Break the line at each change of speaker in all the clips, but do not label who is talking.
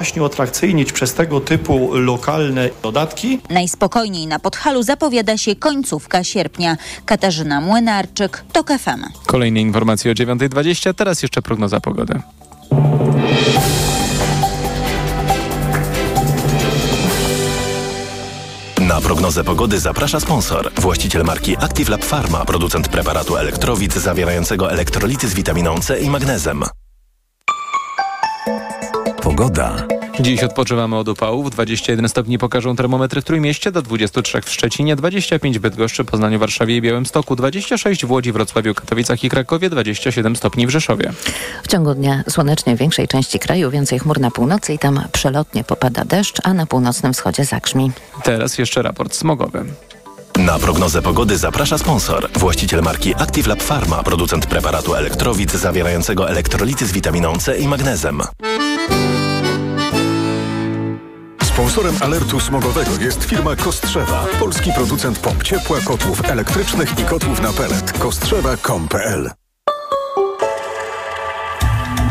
właśnie atrakcyjnić przez tego typu lokalne dodatki.
Najspokojniej na Podhalu zapowiada się końcówka sierpnia. Katarzyna Młynarczyk, TOK FM.
Kolejne informacje o 9.20, teraz jeszcze prognoza pogody.
Na prognozę pogody zaprasza sponsor. Właściciel marki Active Lab Pharma, producent preparatu elektrowid zawierającego elektrolity z witaminą C i magnezem.
Pogoda.
Dziś odpoczywamy od upałów. 21 stopni pokażą termometry w Trójmieście, do 23 w Szczecinie, 25 w Bydgoszczy, Poznaniu, Warszawie i Białymstoku, 26 w Łodzi, Wrocławiu, Katowicach i Krakowie, 27 stopni w Rzeszowie.
W ciągu dnia słonecznie w większej części kraju, więcej chmur na północy i tam przelotnie popada deszcz, a na północnym wschodzie zagrzmi.
Teraz jeszcze raport smogowy.
Na prognozę pogody zaprasza sponsor. Właściciel marki Active Lab Pharma, producent preparatu elektrowid zawierającego elektrolity z witaminą C i magnezem.
Sponsorem alertu smogowego jest firma Kostrzewa, polski producent pomp ciepła, kotłów elektrycznych i kotłów na pelet. Kostrzewa.com.pl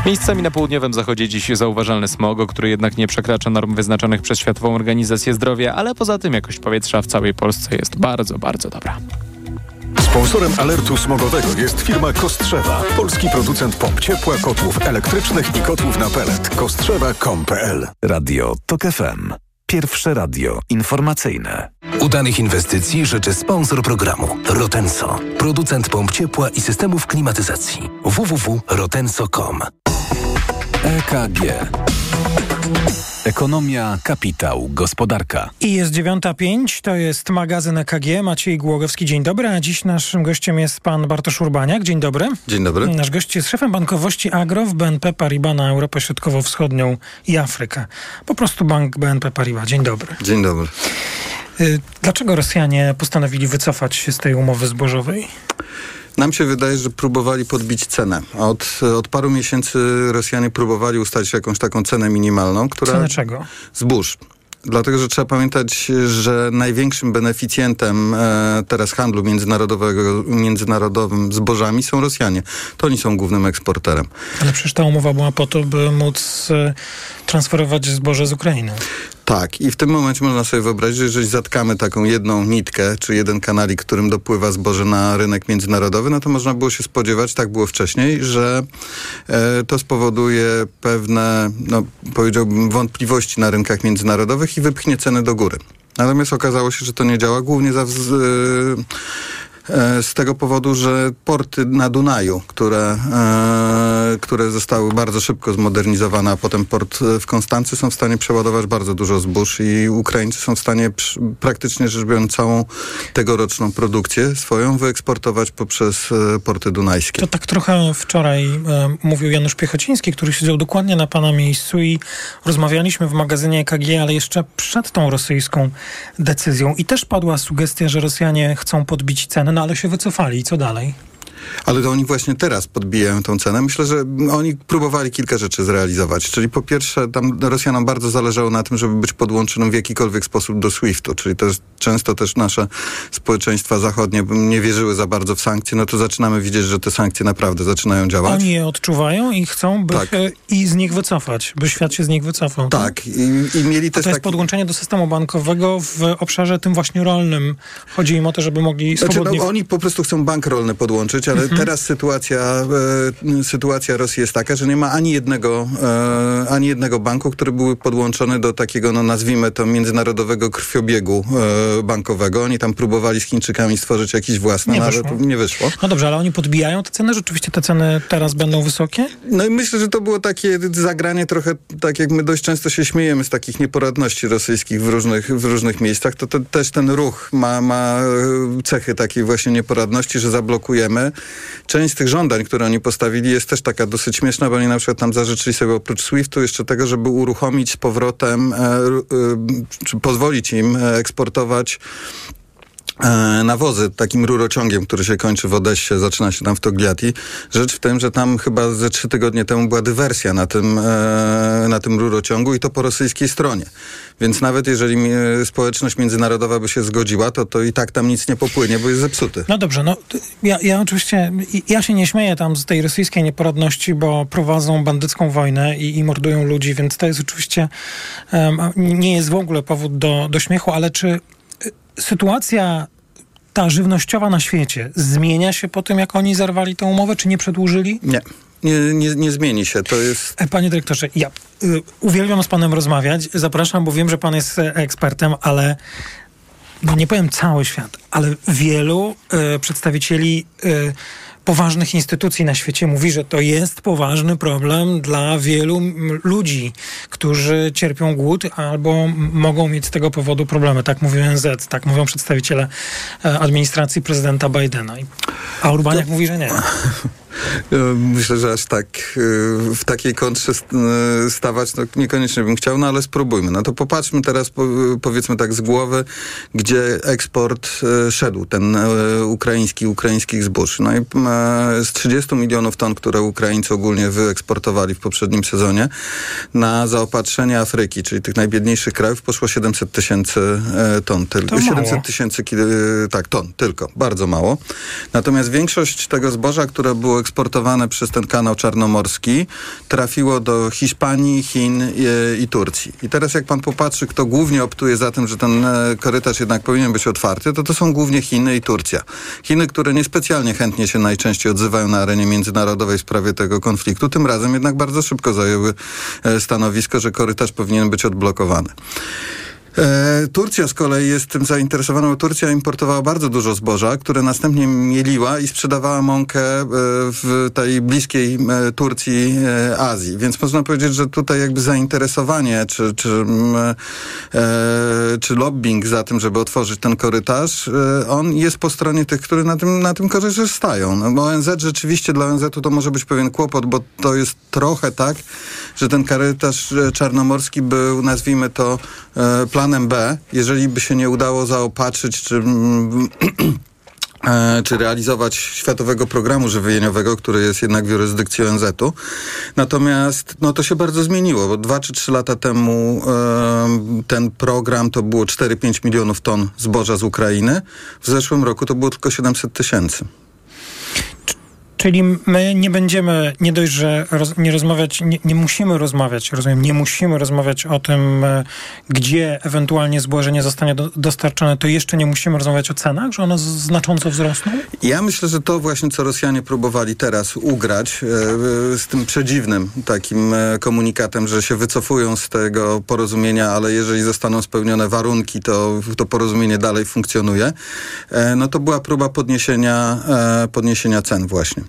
Miejscami na południowym zachodzie dziś zauważalny smog, który jednak nie przekracza norm wyznaczonych przez Światową Organizację Zdrowia, ale poza tym jakość powietrza w całej Polsce jest bardzo, bardzo dobra.
Sponsorem alertu smogowego jest firma Kostrzewa, polski producent pomp ciepła, kotłów elektrycznych i kotłów na pelet. Kostrzewa.com.pl
Radio TOK FM. Pierwsze radio informacyjne.
Udanych inwestycji życzy sponsor programu Rotenso, producent pomp ciepła i systemów klimatyzacji. www.rotenso.com
EKG. Ekonomia, kapitał, gospodarka.
I jest 9.05, to jest magazyn EKG. Maciej Głogowski, dzień dobry. A dziś naszym gościem jest pan Bartosz Urbaniak. Dzień dobry.
Dzień dobry.
Nasz gość jest szefem bankowości Agro w BNP Paribas na Europę Środkowo-Wschodnią i Afrykę. Po prostu bank BNP Paribas. Dzień dobry.
Dzień dobry.
Y, Dlaczego Rosjanie postanowili wycofać się z tej umowy zbożowej?
Nam się wydaje, że próbowali podbić cenę. Od, od paru miesięcy Rosjanie próbowali ustalić jakąś taką cenę minimalną, która...
Cenę czego?
Zbóż. Dlatego, że trzeba pamiętać, że największym beneficjentem e, teraz handlu międzynarodowego, międzynarodowym zbożami są Rosjanie. To oni są głównym eksporterem.
Ale przecież ta umowa była po to, by móc e, transferować zboże z Ukrainy.
Tak, i w tym momencie można sobie wyobrazić, że jeżeli zatkamy taką jedną nitkę, czy jeden kanalik, którym dopływa zboże na rynek międzynarodowy, no to można było się spodziewać, tak było wcześniej, że e, to spowoduje pewne, no, powiedziałbym, wątpliwości na rynkach międzynarodowych i wypchnie ceny do góry. Natomiast okazało się, że to nie działa, głównie za, e, z tego powodu, że porty na Dunaju, które, e, które zostały bardzo szybko zmodernizowane, a potem port w Konstancy są w stanie przeładować bardzo dużo zbóż i Ukraińcy są w stanie praktycznie rzecz biorąc całą tegoroczną produkcję swoją wyeksportować poprzez e, porty dunajskie.
To tak trochę wczoraj e, mówił Janusz Piechociński, który siedział dokładnie na pana miejscu i rozmawialiśmy w magazynie EKG, ale jeszcze przed tą rosyjską decyzją i też padła sugestia, że Rosjanie chcą podbić cenę, no ale się wycofali. I co dalej?
Ale to oni właśnie teraz podbijają tą cenę. Myślę, że oni próbowali kilka rzeczy zrealizować. Czyli po pierwsze, tam Rosjanom bardzo zależało na tym, żeby być podłączonym w jakikolwiek sposób do SWIFT-u. Czyli to jest często też nasze społeczeństwa zachodnie nie wierzyły za bardzo w sankcje. No to zaczynamy widzieć, że te sankcje naprawdę zaczynają działać.
Oni je odczuwają i chcą, by
Tak.
się i z nich wycofać, by świat się z nich wycofał.
Tak. I, i mieli
A
też
to jest
taki...
podłączenie do systemu bankowego w obszarze tym właśnie rolnym. Chodzi im o to, żeby mogli
Znaczy,
swobodnie...
no, oni po prostu chcą bank rolny podłączyć, ale
Mhm.
teraz sytuacja, e, sytuacja Rosji jest taka, że nie ma ani jednego, e, ani jednego banku, który byłby podłączony do takiego, no nazwijmy to, międzynarodowego krwiobiegu e, bankowego. Oni tam próbowali z Chińczykami stworzyć jakiś własny,
Nie
no, ale to nie wyszło.
No dobrze, ale oni podbijają te ceny? Rzeczywiście te ceny teraz będą wysokie?
No i myślę, że to było takie zagranie trochę, tak jak my dość często się śmiejemy z takich nieporadności rosyjskich w różnych, w różnych miejscach, to, to też ten ruch ma, ma e, cechy takiej właśnie nieporadności, że zablokujemy. Część z tych żądań, które oni postawili jest też taka dosyć śmieszna, bo oni na przykład tam zażyczyli sobie oprócz SWIFT-u jeszcze tego, żeby uruchomić z powrotem, e, e, czy pozwolić im e, eksportować nawozy takim rurociągiem, który się kończy w Odessie, zaczyna się tam w Togliatti. Rzecz w tym, że tam chyba ze trzy tygodnie temu była dywersja na tym, e, na tym rurociągu i to po rosyjskiej stronie. Więc nawet jeżeli e, społeczność międzynarodowa by się zgodziła, to, to i tak tam nic nie popłynie, bo jest zepsuty.
No dobrze, no ja, ja oczywiście, ja się nie śmieję tam z tej rosyjskiej nieporadności, bo prowadzą bandycką wojnę i, i mordują ludzi, więc to jest oczywiście, um, nie jest w ogóle powód do, do śmiechu, ale czy sytuacja ta żywnościowa na świecie zmienia się po tym, jak oni zerwali tę umowę, czy nie przedłużyli?
Nie. Nie, nie, nie zmieni się, to jest...
E, panie dyrektorze, ja y, uwielbiam z panem rozmawiać, zapraszam, bo wiem, że pan jest e, ekspertem, ale no nie powiem cały świat, ale wielu y, przedstawicieli y, poważnych instytucji na świecie mówi, że to jest poważny problem dla wielu ludzi, którzy cierpią głód albo mogą mieć z tego powodu problemy. Tak mówił NZ, tak mówią przedstawiciele e, administracji prezydenta Bidena. A Urbaniak to... mówi, że nie.
Myślę, że aż tak y, w takiej kontrze y, stawać no, niekoniecznie bym chciał, no ale spróbujmy. No to popatrzmy teraz powiedzmy tak z głowy, gdzie eksport szedł, ten ukraiński, ukraińskich zbóż. No i z 30 milionów ton, które Ukraińcy ogólnie wyeksportowali w poprzednim sezonie, na zaopatrzenie Afryki, czyli tych najbiedniejszych krajów, poszło 700 tysięcy ton. Tylko 700 tysięcy tak, ton, tylko. Bardzo mało. Natomiast większość tego zboża, które było eksportowane przez ten kanał czarnomorski, trafiło do Hiszpanii, Chin i, i Turcji. I teraz jak pan popatrzy, kto głównie optuje za tym, że ten e, korytarz jednak powinien być otwarty, to to są głównie Chiny i Turcja. Chiny, które niespecjalnie chętnie się najczęściej odzywają na arenie międzynarodowej w sprawie tego konfliktu, tym razem jednak bardzo szybko zajęły e, stanowisko, że korytarz powinien być odblokowany. E, Turcja z kolei jest tym zainteresowana, Turcja importowała bardzo dużo zboża, które następnie mieliła i sprzedawała mąkę e, w tej bliskiej e, Turcji Azji. Więc można powiedzieć, że tutaj jakby zainteresowanie czy, czy, czy lobbying za tym, żeby otworzyć ten korytarz, on jest po stronie tych, którzy na tym, na tym korzystają. No, ONZ rzeczywiście dla ONZ-u to może być pewien kłopot, bo to jest trochę tak, że ten korytarz czarnomorski był, nazwijmy to, planem B, jeżeli by się nie udało zaopatrzyć, czy e, czy realizować Światowego Programu Żywieniowego, który jest jednak w jurysdykcji ONZ-u. Natomiast no, to się bardzo zmieniło, bo dwa czy trzy lata temu e, ten program to było 4-5 milionów ton zboża z Ukrainy. W zeszłym roku to było tylko 700 tysięcy.
Czyli my nie będziemy, nie dość, że roz, nie rozmawiać, nie, nie, musimy rozmawiać, rozumiem, nie musimy rozmawiać o tym, e, gdzie ewentualnie zboże nie zostanie do, dostarczone, to jeszcze nie musimy rozmawiać o cenach, że one znacząco wzrosną?
Ja myślę, że to właśnie, co Rosjanie próbowali teraz ugrać e, z tym przedziwnym takim e, komunikatem, że się wycofują z tego porozumienia, ale jeżeli zostaną spełnione warunki, to to porozumienie dalej funkcjonuje, e, no to była próba podniesienia, e, podniesienia cen właśnie.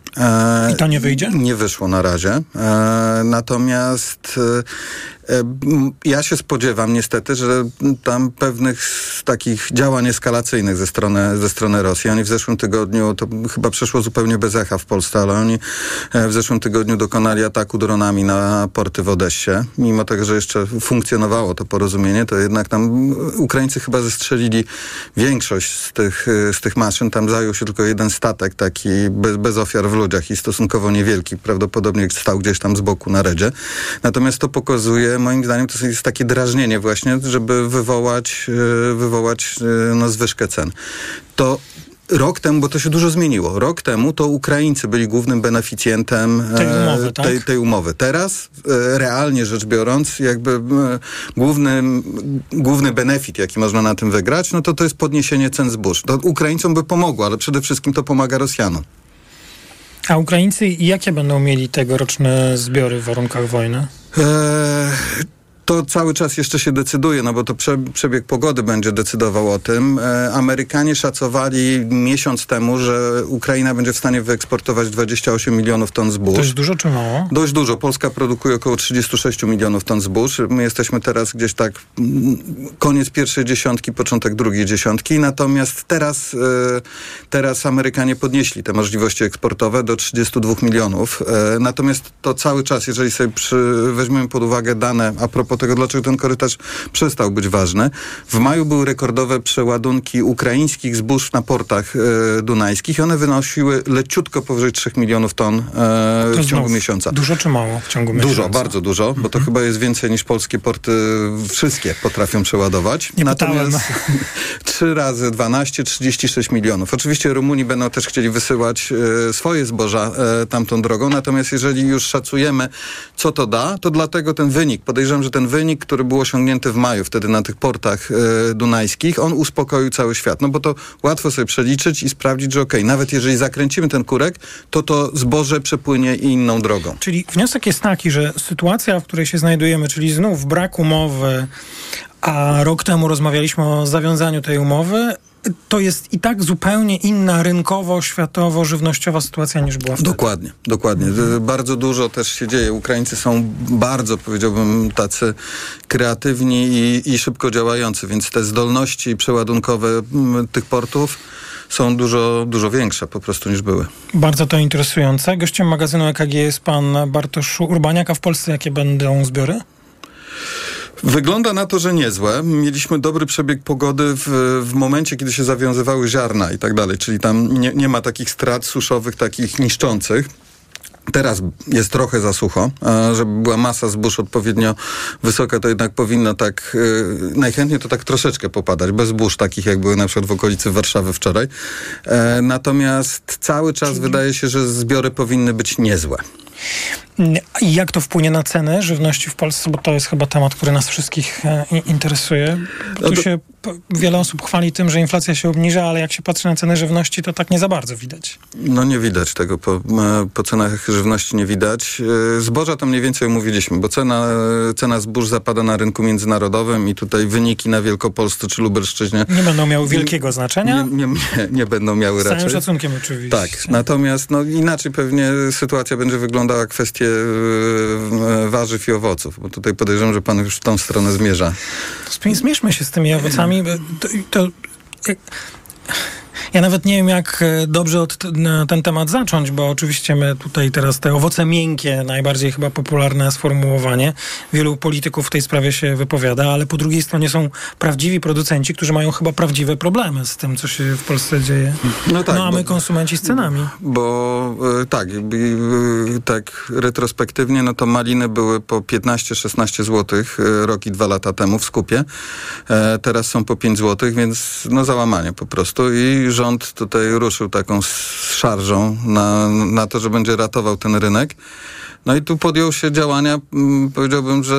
E, I to nie wyjdzie?
Nie wyszło na razie. E, natomiast E, ja się spodziewam niestety, że tam pewnych takich działań eskalacyjnych ze strony, ze strony Rosji. Oni w zeszłym tygodniu, to chyba przeszło zupełnie bez echa w Polsce, ale oni w zeszłym tygodniu dokonali ataku dronami na porty w Odessie. Mimo tego, że jeszcze funkcjonowało to porozumienie, to jednak tam Ukraińcy chyba zestrzelili większość z tych, z tych maszyn. Tam zajął się tylko jeden statek taki bez, bez ofiar w ludziach i stosunkowo niewielki. Prawdopodobnie stał gdzieś tam z boku na redzie. Natomiast to pokazuje moim zdaniem to jest takie drażnienie właśnie, żeby wywołać, e, wywołać no, zwyżkę cen. To rok temu, bo to się dużo zmieniło, rok temu to Ukraińcy byli głównym beneficjentem
tej e, umowy. Tak?
Tej, tej umowy. Teraz, realnie rzecz biorąc, jakby główny, główny benefit, jaki można na tym wygrać, no to to jest podniesienie cen zbóż. To Ukraińcom by pomogło, ale przede wszystkim to pomaga Rosjanom.
A Ukraińcy jakie będą mieli tegoroczne zbiory w warunkach wojny? Eee,
to cały czas jeszcze się decyduje, no bo to prze, przebieg pogody będzie decydował o tym. E, Amerykanie szacowali miesiąc temu, że Ukraina będzie w stanie wyeksportować 28 milionów ton zbóż.
To jest dużo czy mało?
Dość dużo. Polska produkuje około 36 milionów ton zbóż. My jesteśmy teraz gdzieś tak mm, koniec pierwszej dziesiątki, początek drugiej dziesiątki. Natomiast teraz, e, teraz Amerykanie podnieśli te możliwości eksportowe do 32 milionów. E, natomiast to cały czas, jeżeli sobie przy, weźmiemy pod uwagę dane a propos tego, dlaczego ten korytarz przestał być ważny. W maju były rekordowe przeładunki ukraińskich zbóż na portach e, dunajskich. One wynosiły leciutko powyżej 3 milionów ton e, w ciągu miesiąca.
Dużo czy mało w ciągu miesiąca?
Dużo, bardzo dużo, bo to mhm. chyba jest więcej niż polskie porty wszystkie potrafią przeładować.
Nie
Natomiast trzy razy 12, 36 milionów. Oczywiście Rumuni będą też chcieli wysyłać e, swoje zboża e, tamtą drogą, natomiast jeżeli już szacujemy, co to da, to dlatego ten wynik, podejrzewam, że ten wynik, który był osiągnięty w maju, wtedy na tych portach e, dunajskich, on uspokoił cały świat. No bo to łatwo sobie przeliczyć i sprawdzić, że okej, okay, nawet jeżeli zakręcimy ten kurek, to to zboże przepłynie inną drogą.
Czyli wniosek jest taki, że sytuacja, w której się znajdujemy, czyli znów brak umowy, a rok temu rozmawialiśmy o zawiązaniu tej umowy, to jest i tak zupełnie inna rynkowo, światowo, żywnościowa sytuacja niż była wtedy.
Dokładnie, dokładnie. Mhm. Bardzo dużo też się dzieje. Ukraińcy są bardzo, powiedziałbym, tacy kreatywni i, i szybko działający, więc te zdolności przeładunkowe tych portów są dużo, dużo większe po prostu niż były.
Bardzo to interesujące. Gościem magazynu EKG jest pan Bartosz Urbaniak, a w Polsce jakie będą zbiory?
Wygląda na to, że niezłe. Mieliśmy dobry przebieg pogody w, w momencie, kiedy się zawiązywały ziarna i tak dalej, czyli tam nie, nie ma takich strat suszowych, takich niszczących. Teraz jest trochę za sucho, żeby była masa zbóż odpowiednio wysoka, to jednak powinno tak, e, najchętniej to tak troszeczkę popadać, bez zbóż takich jak były na przykład w okolicy Warszawy wczoraj. E, natomiast cały czas wydaje się, że zbiory powinny być niezłe.
I jak to wpłynie na ceny żywności w Polsce? Bo to jest chyba temat, który nas wszystkich e, interesuje. Tu no to... się wiele osób chwali tym, że inflacja się obniża, ale jak się patrzy na ceny żywności, to tak nie za bardzo widać.
No nie widać tego. Po, po cenach żywności nie widać. E, zboża to mniej więcej omówiliśmy, bo cena, cena zbóż zapada na rynku międzynarodowym i tutaj wyniki na Wielkopolsce czy Lubelszczyźnie...
Nie będą miały wielkiego
nie,
znaczenia?
Nie, nie, nie, będą miały
Z
raczej.
Z całym szacunkiem oczywiście.
Tak. Natomiast no, inaczej pewnie sytuacja będzie wyglądała kwestie e, warzyw i owoców, bo tutaj podejrzewam, że pan już w tą stronę zmierza.
Zmierzmy się z tymi owocami. To, to, ja nawet nie wiem, jak e, dobrze od ten temat zacząć, bo oczywiście my tutaj teraz te owoce miękkie, najbardziej chyba popularne sformułowanie. Wielu polityków w tej sprawie się wypowiada, ale po drugiej stronie są prawdziwi producenci, którzy mają chyba prawdziwe problemy z tym, co się w Polsce dzieje. No, tak, no a my bo, konsumenci z cenami.
Bo e, tak, e, tak retrospektywnie, no to maliny były po 15-16 zł rok i dwa lata temu w skupie. Teraz są po 5 zł, więc no załamanie po prostu i rząd tutaj ruszył taką szarżą na, na to, że będzie ratował ten rynek. No i tu podjął się działania, mm, powiedziałbym, że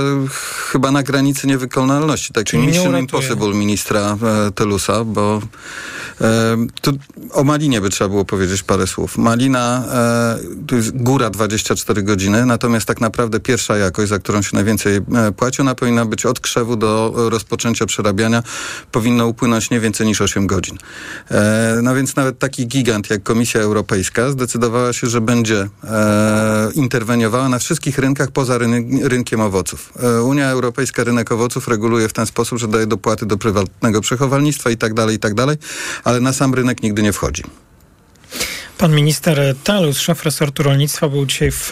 chyba na granicy niewykonalności. Taki mission impossible ministra e, Telusa, bo e, tu o Malinie by trzeba było powiedzieć parę słów. Malina e, to jest góra 24 godziny, natomiast tak naprawdę pierwsza jakość, za którą się najwięcej e, płaci, ona powinna być od krzewu do rozpoczęcia przerabiania, powinno upłynąć nie więcej niż 8 godzin. E, no więc nawet taki gigant jak Komisja Europejska zdecydowała się, że będzie e, interweniować na wszystkich rynkach poza rynkiem owoców. E, Unia Europejska rynek owoców reguluje w ten sposób, że daje dopłaty do prywatnego przechowalnictwa i tak dalej, i tak dalej, ale na sam rynek nigdy nie wchodzi.
Pan minister Talus, szef resortu rolnictwa, był dzisiaj w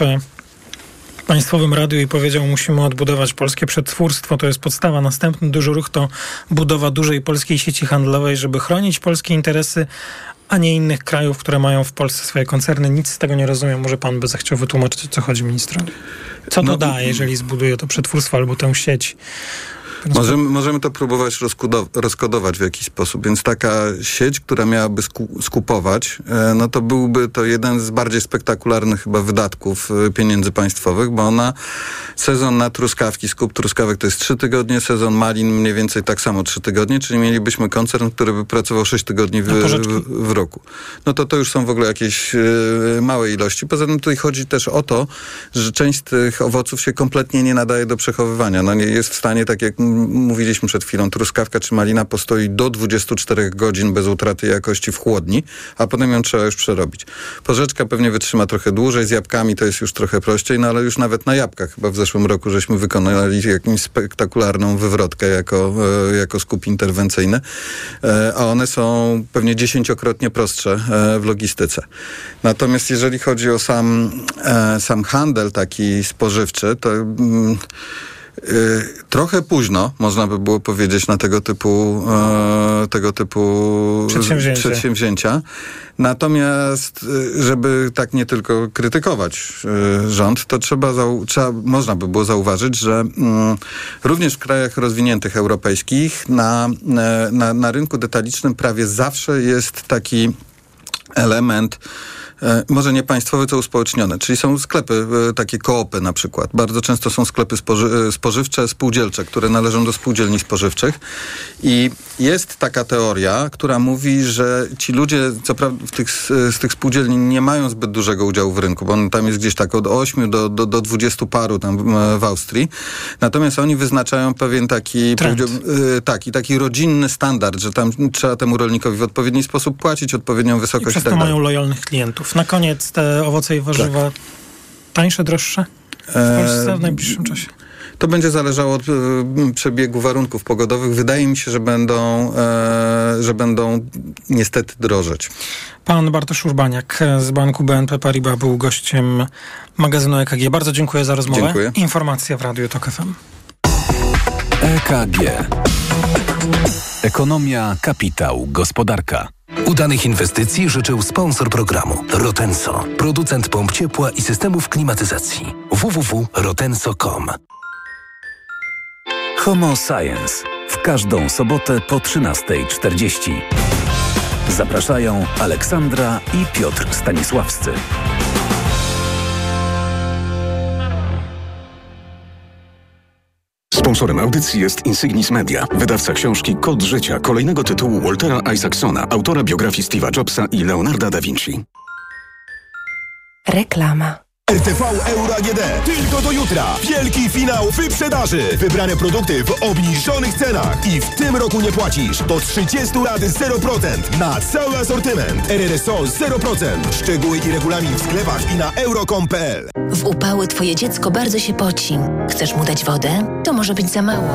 Państwowym Radiu i powiedział, musimy odbudować polskie przetwórstwo, to jest podstawa. Następny duży ruch to budowa dużej polskiej sieci handlowej, żeby chronić polskie interesy, a nie innych krajów, które mają w Polsce swoje koncerny. Nic z tego nie rozumiem. Może pan by zechciał wytłumaczyć, o co chodzi ministrowi? Co to no, da, jeżeli zbuduje to przetwórstwo albo tę sieć?
Możemy, możemy to próbować rozkodować w jakiś sposób, więc taka sieć, która miałaby skupować, e, no to byłby to jeden z bardziej spektakularnych chyba wydatków e, pieniędzy państwowych, bo ona sezon na truskawki, skup truskawek to jest trzy tygodnie, sezon malin mniej więcej tak samo trzy tygodnie, czyli mielibyśmy koncern, który by pracował sześć tygodni w, w, w, roku. No to to już są w ogóle jakieś e, małe ilości. Poza tym tutaj chodzi też o to, że część tych owoców się kompletnie nie nadaje do przechowywania. No nie jest w stanie, tak jak mówiliśmy przed chwilą, truskawka czy malina postoi do 24 godzin bez utraty jakości w chłodni, a potem ją trzeba już przerobić. Porzeczka pewnie wytrzyma trochę dłużej, z jabłkami to jest już trochę prościej, no ale już nawet na jabłkach chyba w zeszłym roku żeśmy wykonali jakąś spektakularną wywrotkę jako, e, jako skup interwencyjny, e, a one są pewnie dziesięciokrotnie prostsze e, w logistyce. Natomiast jeżeli chodzi o sam, sam handel taki spożywczy, to... Mm, Trochę późno, można by było powiedzieć, na tego typu, e, tego typu przedsięwzięcia. Natomiast, y, żeby tak nie tylko krytykować y, rząd, to trzeba, trzeba można by było zauważyć, że mm, również w krajach rozwiniętych europejskich na, e, na, na rynku detalicznym prawie zawsze jest taki element może nie państwowy, co uspołecznione, czyli są sklepy, e, takie koopy na przykład. Bardzo często są sklepy spoży e, spożywcze, spółdzielcze, które należą do spółdzielni spożywczych i jest taka teoria, która mówi, że ci ludzie, co prawda w tych, z tych spółdzielni nie mają zbyt dużego udziału w rynku, bo on tam jest gdzieś tak od 8 do, do, do 20 paru tam e, w Austrii, natomiast oni wyznaczają pewien taki,
Trend.
powiedziałbym, e, tak, i taki rodzinny standard, że tam trzeba temu rolnikowi w odpowiedni sposób płacić, odpowiednią wysokość
przez
i tak
to
dalej.
mają lojalnych klientów. Na koniec te owoce i warzywa
Tak.
tańsze, droższe w Polsce w najbliższym czasie.
To będzie zależało od e, przebiegu warunków pogodowych. Wydaje mi się, że będą, e, że będą niestety drożeć.
Pan Bartosz Urbaniak z banku BNP Paribas był gościem magazynu EKG. Bardzo dziękuję za rozmowę.
Dziękuję.
Informacja w Radiu Tok FM.
EKG. Ekonomia, kapitał, gospodarka.
Udanych inwestycji życzył sponsor programu Rotenso, producent pomp ciepła i systemów klimatyzacji. www.rotenso.com
Homo Science. W każdą sobotę po 13.40. Zapraszają Aleksandra i Piotr Stanisławscy.
Sponsorem audycji jest Insignis Media, wydawca książki Kod Życia, kolejnego tytułu Waltera Isaacsona, autora biografii Steve'a Jobsa i Leonarda da Vinci.
Reklama.
RTV Euro AGD. Tylko do jutra. Wielki finał wyprzedaży. Wybrane produkty w obniżonych cenach. I w tym roku nie płacisz. Do 30 lat 0% na cały asortyment. RRSO 0%. Szczegóły i regulamin w sklepach i na euro.com.pl.
W upały twoje dziecko bardzo się poci. Chcesz mu dać wodę? To może być za mało.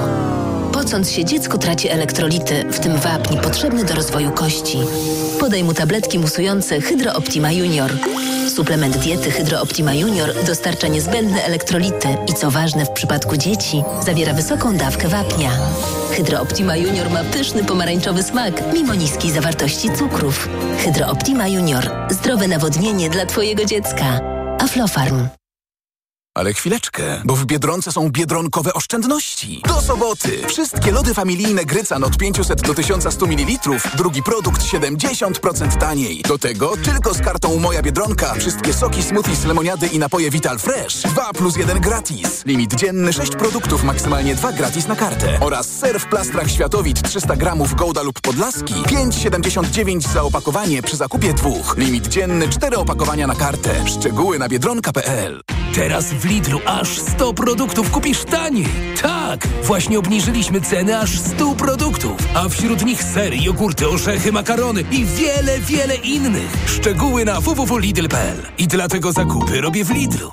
Pocąc się, dziecko traci elektrolity, w tym wapń potrzebny do rozwoju kości. Podaj mu tabletki musujące Hydro Optima Junior. Suplement diety Hydro Optima Junior dostarcza niezbędne elektrolity i co ważne w przypadku dzieci, zawiera wysoką dawkę wapnia. Hydro Optima Junior ma pyszny pomarańczowy smak, mimo niskiej zawartości cukrów. Hydro Optima Junior. Zdrowe nawodnienie dla twojego dziecka. Aflofarm.
Ale chwileczkę, bo w Biedronce są biedronkowe oszczędności. Do soboty! Wszystkie lody familijne Grycan od 500 do 1100 ml, drugi produkt 70% taniej. Do tego tylko z kartą Moja Biedronka wszystkie soki, smoothies, lemoniady i napoje Vital Fresh 2 plus 1 gratis. Limit dzienny 6 produktów, maksymalnie 2 gratis na kartę. Oraz ser w plastrach Światowit 300 gramów Gołda lub Podlaski 5,79 za opakowanie przy zakupie dwóch. Limit dzienny 4 opakowania na kartę. Szczegóły na biedronka.pl
Teraz w Lidlu aż 100 produktów kupisz taniej. Tak, właśnie obniżyliśmy ceny aż 100 produktów, a wśród nich sery, jogurty, orzechy, makarony i wiele, wiele innych. Szczegóły na www.lidl.pl. I dlatego zakupy robię w Lidlu.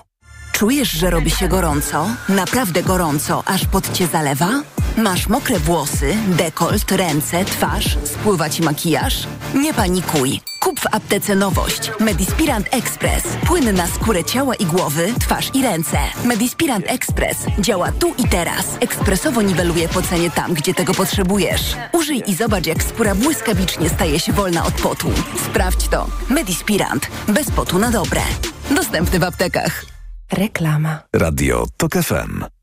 Czujesz, że robi się gorąco? Naprawdę gorąco, aż pot cię zalewa? Masz mokre włosy, dekolt, ręce, twarz, spływa ci makijaż? Nie panikuj. Kup w aptece nowość. Medispirant Express. Płyn na skórę ciała i głowy, twarz i ręce. Medispirant Express działa tu i teraz. Ekspresowo niweluje pocenie tam, gdzie tego potrzebujesz. Użyj i zobacz, jak skóra błyskawicznie staje się wolna od potu. Sprawdź to. Medispirant. Bez potu na dobre. Dostępny w aptekach.
Reklama.
Radio TOK FM.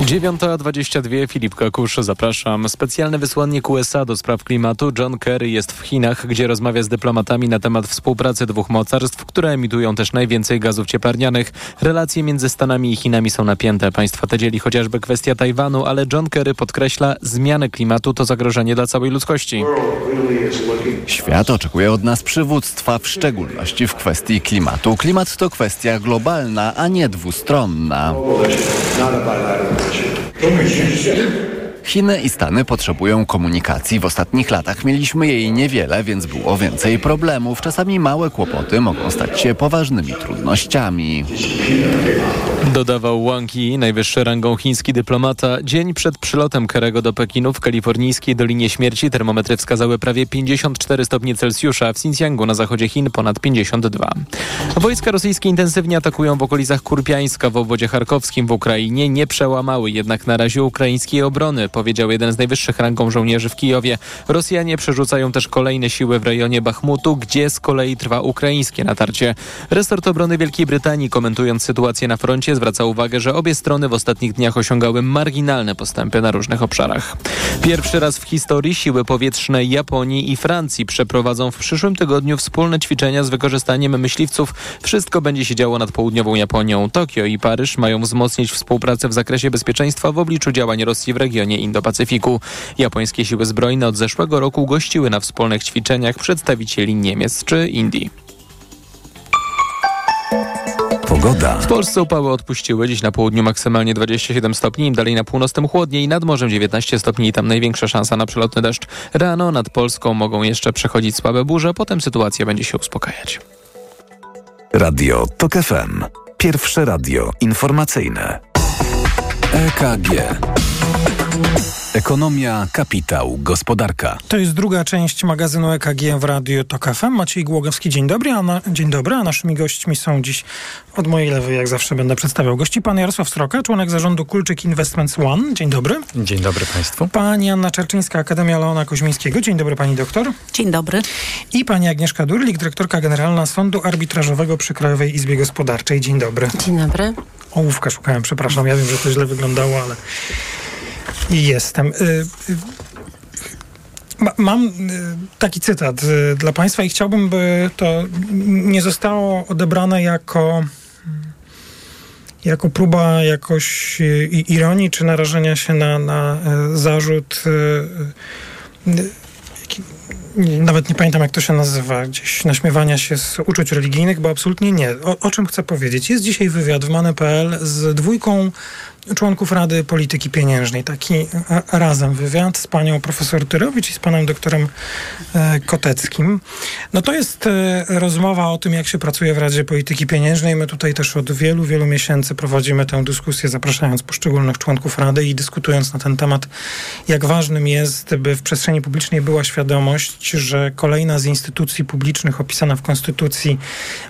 9.22 Filip Kakusz, zapraszam. Specjalny wysłannik USA do spraw klimatu John Kerry jest w Chinach, gdzie rozmawia z dyplomatami na temat współpracy dwóch mocarstw, które emitują też najwięcej gazów cieplarnianych. Relacje między Stanami i Chinami są napięte. Państwa te dzieli chociażby kwestia Tajwanu, ale John Kerry podkreśla, zmiany klimatu to zagrożenie dla całej ludzkości.
Świat oczekuje od nas przywództwa, w szczególności w kwestii klimatu. Klimat to kwestia globalna, a nie dwustronna. Bunun için Chiny i Stany potrzebują komunikacji. W ostatnich latach mieliśmy jej niewiele, więc było więcej problemów. Czasami małe kłopoty mogą stać się poważnymi trudnościami.
Dodawał Wang Yi, najwyższy rangą chiński dyplomata. Dzień przed przylotem Kerego do Pekinu w kalifornijskiej Dolinie Śmierci termometry wskazały prawie 54 stopnie Celsjusza, w Xinjiangu na zachodzie Chin ponad 52. Wojska rosyjskie intensywnie atakują w okolicach Kurpiańska w obwodzie charkowskim w Ukrainie. Nie przełamały jednak na razie ukraińskiej obrony, powiedział jeden z najwyższych rangą żołnierzy w Kijowie. Rosjanie przerzucają też kolejne siły w rejonie Bachmutu, gdzie z kolei trwa ukraińskie natarcie. Resort obrony Wielkiej Brytanii komentując sytuację na froncie zwraca uwagę, że obie strony w ostatnich dniach osiągały marginalne postępy na różnych obszarach. Pierwszy raz w historii siły powietrzne Japonii i Francji przeprowadzą w przyszłym tygodniu wspólne ćwiczenia z wykorzystaniem myśliwców. Wszystko będzie się działo nad południową Japonią. Tokio i Paryż mają wzmocnić współpracę w zakresie bezpieczeństwa w obliczu działań Rosji w regionie Indo-Pacyfiku. Japońskie siły zbrojne od zeszłego roku gościły na wspólnych ćwiczeniach przedstawicieli Niemiec czy Indii.
Pogoda.
W Polsce upały odpuściły. Dziś na południu maksymalnie 27 stopni, im dalej na północnym chłodniej, nad morzem 19 stopni i tam największa szansa na przelotny deszcz. Rano nad Polską mogą jeszcze przechodzić słabe burze, potem sytuacja będzie się uspokajać.
Radio TOK FM. Pierwsze radio informacyjne.
EKG. Ekonomia, kapitał, gospodarka.
To jest druga część magazynu EKG w Radiu TOK FM. Maciej Głogowski, dzień dobry, a na, dzień dobry, a naszymi gośćmi są dziś od mojej lewej, jak zawsze będę przedstawiał gości, pan Jarosław Sroka, członek zarządu Kulczyk Investments One. Dzień dobry.
Dzień dobry Państwu.
Pani Anna Czerczyńska, Akademia Leona Koźmińskiego. Dzień dobry pani doktor.
Dzień dobry.
I pani Agnieszka Durlik, dyrektorka generalna Sądu Arbitrażowego przy Krajowej Izbie Gospodarczej. Dzień dobry.
Dzień dobry.
Ołówka szukałem, przepraszam, ja wiem, że to źle wyglądało, ale jestem. Y, y, mam y, taki cytat dla Państwa i chciałbym, by to nie zostało odebrane jako jako próba jakoś ironii czy narażenia się na, na zarzut nawet nie pamiętam jak to się nazywa, gdzieś naśmiewania się z uczuć religijnych, bo absolutnie nie. O, o czym chcę powiedzieć? Jest dzisiaj wywiad w Mane.pl z dwójką członków Rady Polityki Pieniężnej. Taki e, razem wywiad z panią profesor Tyrowicz i z panem doktorem e, Koteckim. No to jest e, rozmowa o tym, jak się pracuje w Radzie Polityki Pieniężnej. My tutaj też od wielu, wielu miesięcy prowadzimy tę dyskusję, zapraszając poszczególnych członków Rady i dyskutując na ten temat, jak ważnym jest, by w przestrzeni publicznej była świadomość, że kolejna z instytucji publicznych opisana w Konstytucji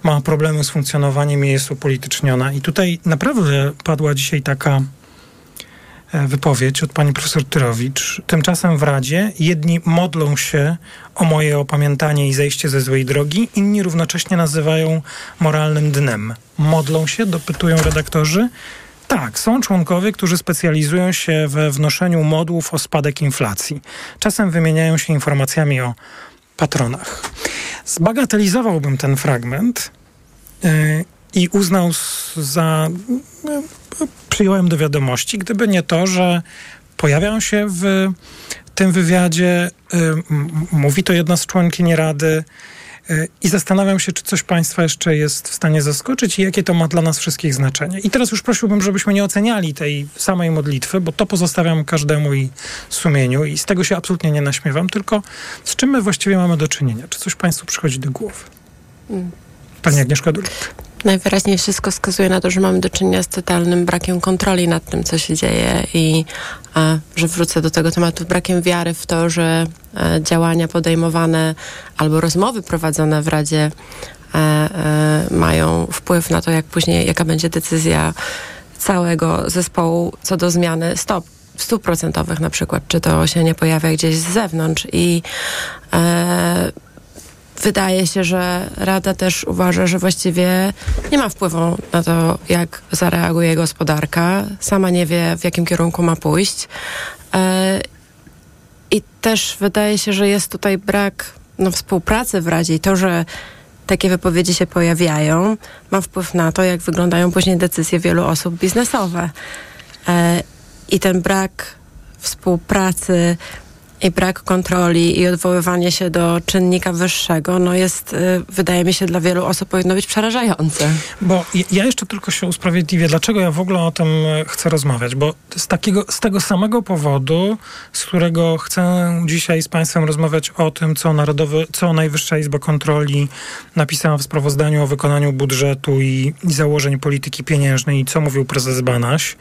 ma problemy z funkcjonowaniem i jest upolityczniona. I tutaj naprawdę padła dzisiaj taka E, wypowiedź od pani profesor Tyrowicz. Tymczasem w Radzie jedni modlą się o moje opamiętanie i zejście ze złej drogi, inni równocześnie nazywają moralnym dnem. Modlą się, dopytują redaktorzy. Tak, są członkowie, którzy specjalizują się we wnoszeniu modłów o spadek inflacji. Czasem wymieniają się informacjami o patronach. Zbagatelizowałbym ten fragment yy, i uznał za przyjąłem do wiadomości, gdyby nie to, że pojawiają się w tym wywiadzie, y, mówi to jedna z członkiń Rady i zastanawiam się, czy coś Państwa jeszcze jest w stanie zaskoczyć i jakie to ma dla nas wszystkich znaczenie. I teraz już prosiłbym, żebyśmy nie oceniali tej samej modlitwy, bo to pozostawiam każdemu i sumieniu i z tego się absolutnie nie naśmiewam, tylko z czym my właściwie mamy do czynienia? Czy coś Państwu przychodzi do głowy? Mm. Pani Agnieszka Durlik.
Najwyraźniej wszystko wskazuje na to, że mamy do czynienia z totalnym brakiem kontroli nad tym, co się dzieje i a, że wrócę do tego tematu, brakiem wiary w to, że a, e, działania podejmowane albo rozmowy prowadzone w Radzie a, e, e, mają wpływ na to, jak później, jaka będzie decyzja całego zespołu co do zmiany stop stóp procentowych na przykład, czy to się nie pojawia gdzieś z zewnątrz. I e, wydaje się, że Rada też uważa, że właściwie nie ma wpływu na to, jak zareaguje gospodarka. Sama nie wie, w jakim kierunku ma pójść. E, I też wydaje się, że jest tutaj brak no, współpracy w Radzie i to, że takie wypowiedzi się pojawiają, ma wpływ na to, jak wyglądają później decyzje wielu osób biznesowe. E, I ten brak współpracy i brak kontroli i odwoływanie się do czynnika wyższego, no jest, y, wydaje mi się, dla wielu osób powinno być przerażające.
Bo ja jeszcze tylko się usprawiedliwię, dlaczego ja w ogóle o tym e, chcę rozmawiać, bo z, takiego, z tego samego powodu, z którego chcę dzisiaj z Państwem rozmawiać o tym, co, Narodowy, co Najwyższa Izba Kontroli napisała w sprawozdaniu o wykonaniu budżetu i, i założeń polityki pieniężnej i co mówił prezes Banaś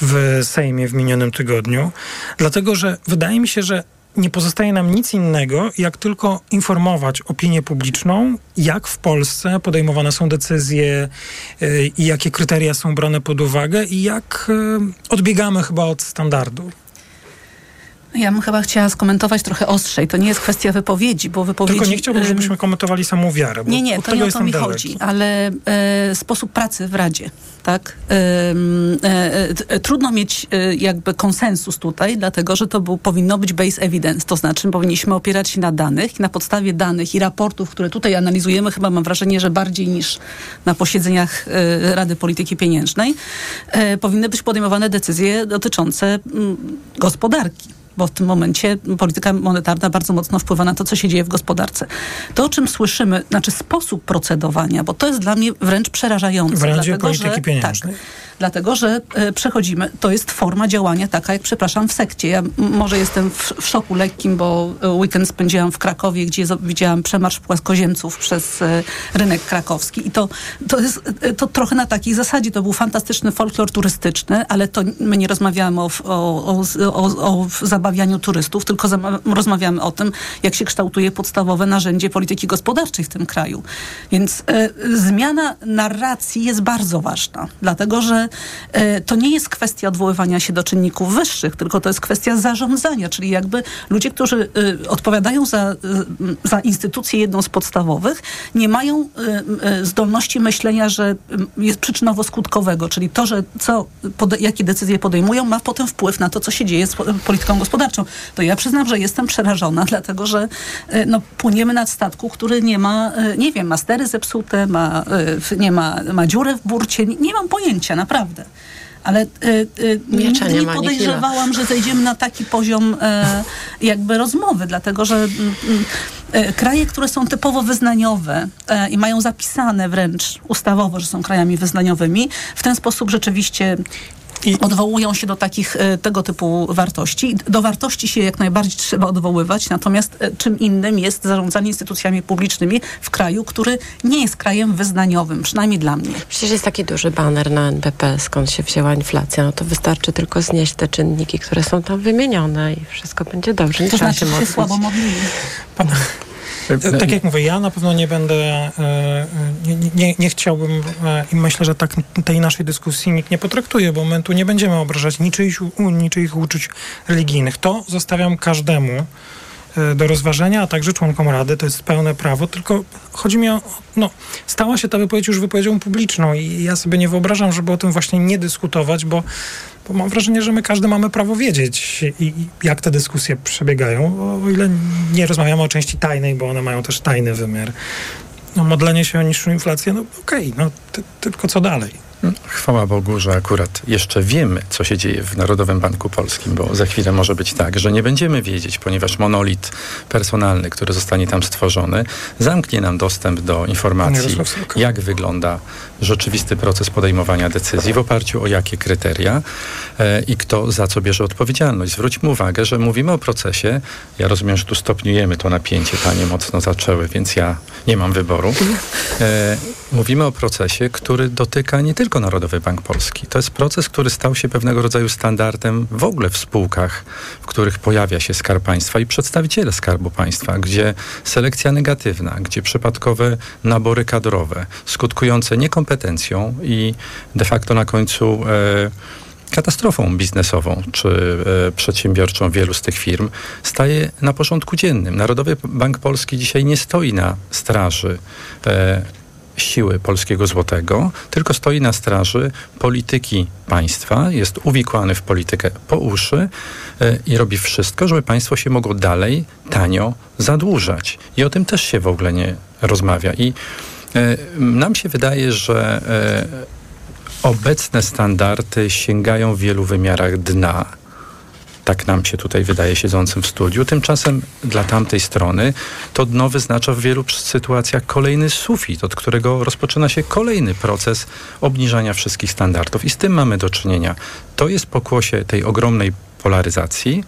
w Sejmie w minionym tygodniu. Dlatego, że wydaje mi się, że nie pozostaje nam nic innego, jak tylko informować opinię publiczną, jak w Polsce podejmowane są decyzje y, i jakie kryteria są brane pod uwagę i jak y, odbiegamy chyba od standardu.
Ja bym chyba chciała skomentować trochę ostrzej. To nie jest kwestia wypowiedzi, bo wypowiedzi...
Tylko nie chciałbym, żebyśmy komentowali samą wiarę.
nie, nie, to nie o to mi daleki. chodzi, ale e, sposób pracy w Radzie, tak? E, e, trudno mieć e, jakby konsensus tutaj, dlatego, że to był, powinno być base evidence, to znaczy powinniśmy opierać się na danych i na podstawie danych i raportów, które tutaj analizujemy, chyba mam wrażenie, że bardziej niż na posiedzeniach e, Rady Polityki Pieniężnej, e, powinny być podejmowane decyzje dotyczące m, gospodarki bo w tym momencie polityka monetarna bardzo mocno wpływa na to, co się dzieje w gospodarce. To, o czym słyszymy, znaczy sposób procedowania, bo to jest dla mnie wręcz przerażające.
W dlatego, Polityki że, Pieniężnej.
Tak, dlatego, że e, przechodzimy, to jest forma działania taka, jak przepraszam, w sekcie. Ja może jestem w, w szoku lekkim, bo e, weekend spędziłam w Krakowie, gdzie widziałam przemarsz płaskoziemców przez e, rynek krakowski i to, to jest to trochę na takiej zasadzie. To był fantastyczny folklor turystyczny, ale to my nie rozmawiamy o, o, o, o, o zabawianiu turystów, tylko rozmawiamy o tym, jak się kształtuje podstawowe narzędzie polityki gospodarczej w tym kraju. Więc zmiana narracji jest bardzo ważna, dlatego że E, to nie jest kwestia odwoływania się do czynników wyższych, tylko to jest kwestia zarządzania, czyli jakby ludzie, którzy e, odpowiadają za, za instytucję jedną z podstawowych, nie mają zdolności myślenia, że jest przyczynowo-skutkowego, czyli to, że co, pod, jakie decyzje podejmują, ma potem wpływ na to, co się dzieje z polityką gospodarczą. To ja przyznam, że jestem przerażona, dlatego że no, płyniemy nad statku, który nie ma, nie wiem, ma stery zepsute, ma, nie ma, ma dziurę w burcie, nie, nie mam pojęcia, naprawdę. Ale y, y, nie podejrzewałam, że zejdziemy na taki poziom e, jakby rozmowy, dlatego że e, kraje, które są typowo wyznaniowe e, i mają zapisane wręcz ustawowo, że są krajami wyznaniowymi, w ten sposób rzeczywiście i odwołują się do takich e, tego typu wartości. Do wartości się jak najbardziej trzeba odwoływać, natomiast e, czym innym jest zarządzanie instytucjami publicznymi w kraju, który nie jest krajem wyznaniowym, przynajmniej dla mnie.
Przecież jest taki duży baner na NBP, skąd się wzięła inflacja. No to wystarczy tylko znieść te czynniki, które są tam wymienione i wszystko będzie dobrze.
Nie to znaczy, się, się słabo modlili.
Pan... Tak jak mówię, ja na pewno nie będę, e, e, nie, nie, nie chciałbym e, i myślę, że tak tej naszej dyskusji nikt nie potraktuje, bo my tu nie będziemy obrażać niczyich, niczyich uczuć religijnych. To zostawiam każdemu do rozważenia, a także członkom Rady. To jest pełne prawo, tylko chodzi mi o, no, stała się ta wypowiedź już wypowiedzią publiczną i ja sobie nie wyobrażam, żeby o tym właśnie nie dyskutować, bo bo mam wrażenie, że my każdy mamy prawo wiedzieć, i, jak te dyskusje przebiegają, o ile nie rozmawiamy o części tajnej, bo one mają też tajny wymiar. No, modlenie się o niższą inflację, no okej, okay, no ty, tylko co dalej?
Chwała Bogu, że akurat jeszcze wiemy, co się dzieje w Narodowym Banku Polskim, bo za chwilę może być tak, że nie będziemy wiedzieć, ponieważ monolit personalny, który zostanie tam stworzony, zamknie nam dostęp do informacji, jak wygląda rzeczywisty proces podejmowania decyzji, w oparciu o jakie kryteria e, i kto za co bierze odpowiedzialność. Zwróćmy uwagę, że mówimy o procesie, ja rozumiem, że tu stopniujemy to napięcie, panie mocno zaczęły, więc ja nie mam wyboru. E, mówimy o procesie, który dotyka nie tylko Narodowy Bank Polski. To jest proces, który stał się pewnego rodzaju standardem w ogóle w spółkach, w których pojawia się Skarb Państwa i przedstawiciele Skarbu Państwa, gdzie selekcja negatywna, gdzie przypadkowe nabory kadrowe, skutkujące niekompetencją i de facto na końcu e, katastrofą biznesową czy e, przedsiębiorczą wielu z tych firm staje na porządku dziennym. Narodowy Bank Polski dzisiaj nie stoi na straży e, siły polskiego złotego, tylko stoi na straży polityki państwa, jest uwikłany w politykę po uszy e, i robi wszystko, żeby państwo się mogło dalej tanio zadłużać. I o tym też się w ogóle nie rozmawia. I nam się wydaje, że e, obecne standardy sięgają w wielu wymiarach dna Tak nam się tutaj wydaje siedzącym w studiu. Tymczasem dla tamtej strony to dno wyznacza w wielu sytuacjach kolejny sufit, od którego rozpoczyna się kolejny proces obniżania wszystkich standardów. I z tym mamy do czynienia. To jest pokłosie tej ogromnej polaryzacji,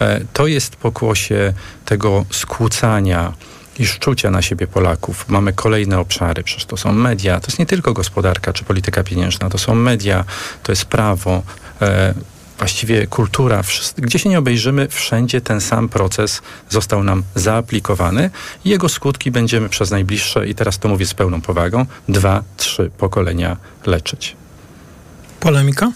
e, to jest pokłosie tego skłócania i szczucia na siebie Polaków. Mamy kolejne obszary, przecież to są media, to jest nie tylko gospodarka czy polityka pieniężna, to są media, to jest prawo, e, właściwie kultura, gdzie się nie obejrzymy, wszędzie ten sam proces został nam zaaplikowany i jego skutki będziemy przez najbliższe, i teraz to mówię z pełną powagą, dwa, trzy pokolenia leczyć.
Polemika?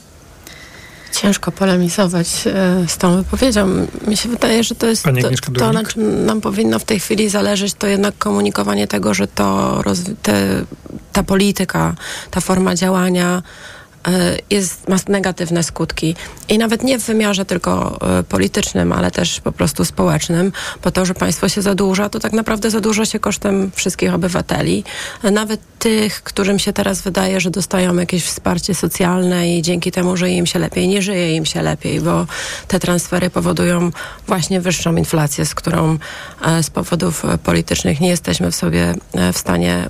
Ciężko polemizować e, z tą wypowiedzią. Mi się wydaje, że to jest to, to, na czym nam powinno w tej chwili zależeć, to jednak komunikowanie tego, że to te, ta polityka, ta forma działania E, jest, ma negatywne skutki. I nawet nie w wymiarze tylko e, politycznym, ale też po prostu społecznym, bo to, że państwo się zadłuża, to tak naprawdę zadłuża się kosztem wszystkich obywateli. Nawet tych, którym się teraz wydaje, że dostają jakieś wsparcie socjalne i dzięki temu żyje im się lepiej. Nie żyje im się lepiej, bo te transfery powodują właśnie wyższą inflację, z którą e, z powodów politycznych nie jesteśmy w sobie w stanie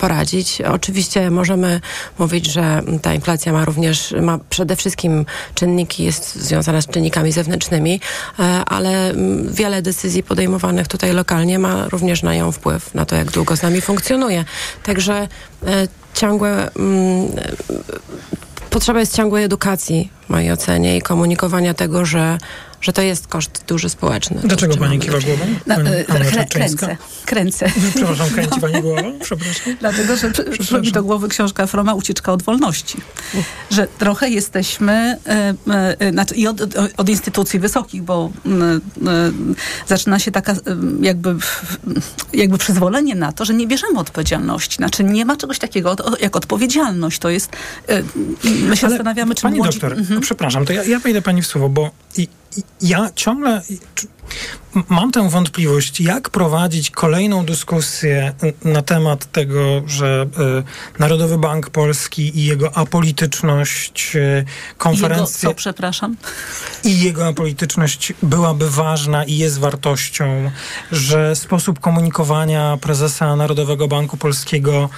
poradzić. Oczywiście możemy mówić, że ta inflacja ma również, ma przede wszystkim czynniki, jest związana z czynnikami zewnętrznymi, e, ale wiele decyzji podejmowanych tutaj lokalnie ma również na nią wpływ, na to, jak długo z nami funkcjonuje. Także e, ciągłe mm, potrzeba jest ciągłej edukacji w mojej ocenie i komunikowania tego, że że to jest koszt duży społeczny.
Dlaczego pani kiwa głową?
Na, e, krę, kręcę. Kręcę.
Przepraszam, kręci pani głową? Przepraszam.
Dlatego, że przyszła mi do głowy książka Froma Ucieczka od wolności. Że trochę jesteśmy e, znaczy i od, od, instytucji wysokich, bo zaczyna się taka jakby, jakby przyzwolenie na to, że nie bierzemy odpowiedzialności. Znaczy nie ma czegoś takiego jak odpowiedzialność. To jest, my się Ale zastanawiamy, czy
Pani młodzi... doktor, mhm. przepraszam, to ja, ja wejdę pani w słowo, bo i, ja ciągle mam tę wątpliwość, jak prowadzić kolejną dyskusję na temat tego, że y, Narodowy Bank Polski i jego apolityczność y, konferencji.
Jego, co, przepraszam?
I jego apolityczność byłaby ważna i jest wartością, że sposób komunikowania prezesa Narodowego Banku Polskiego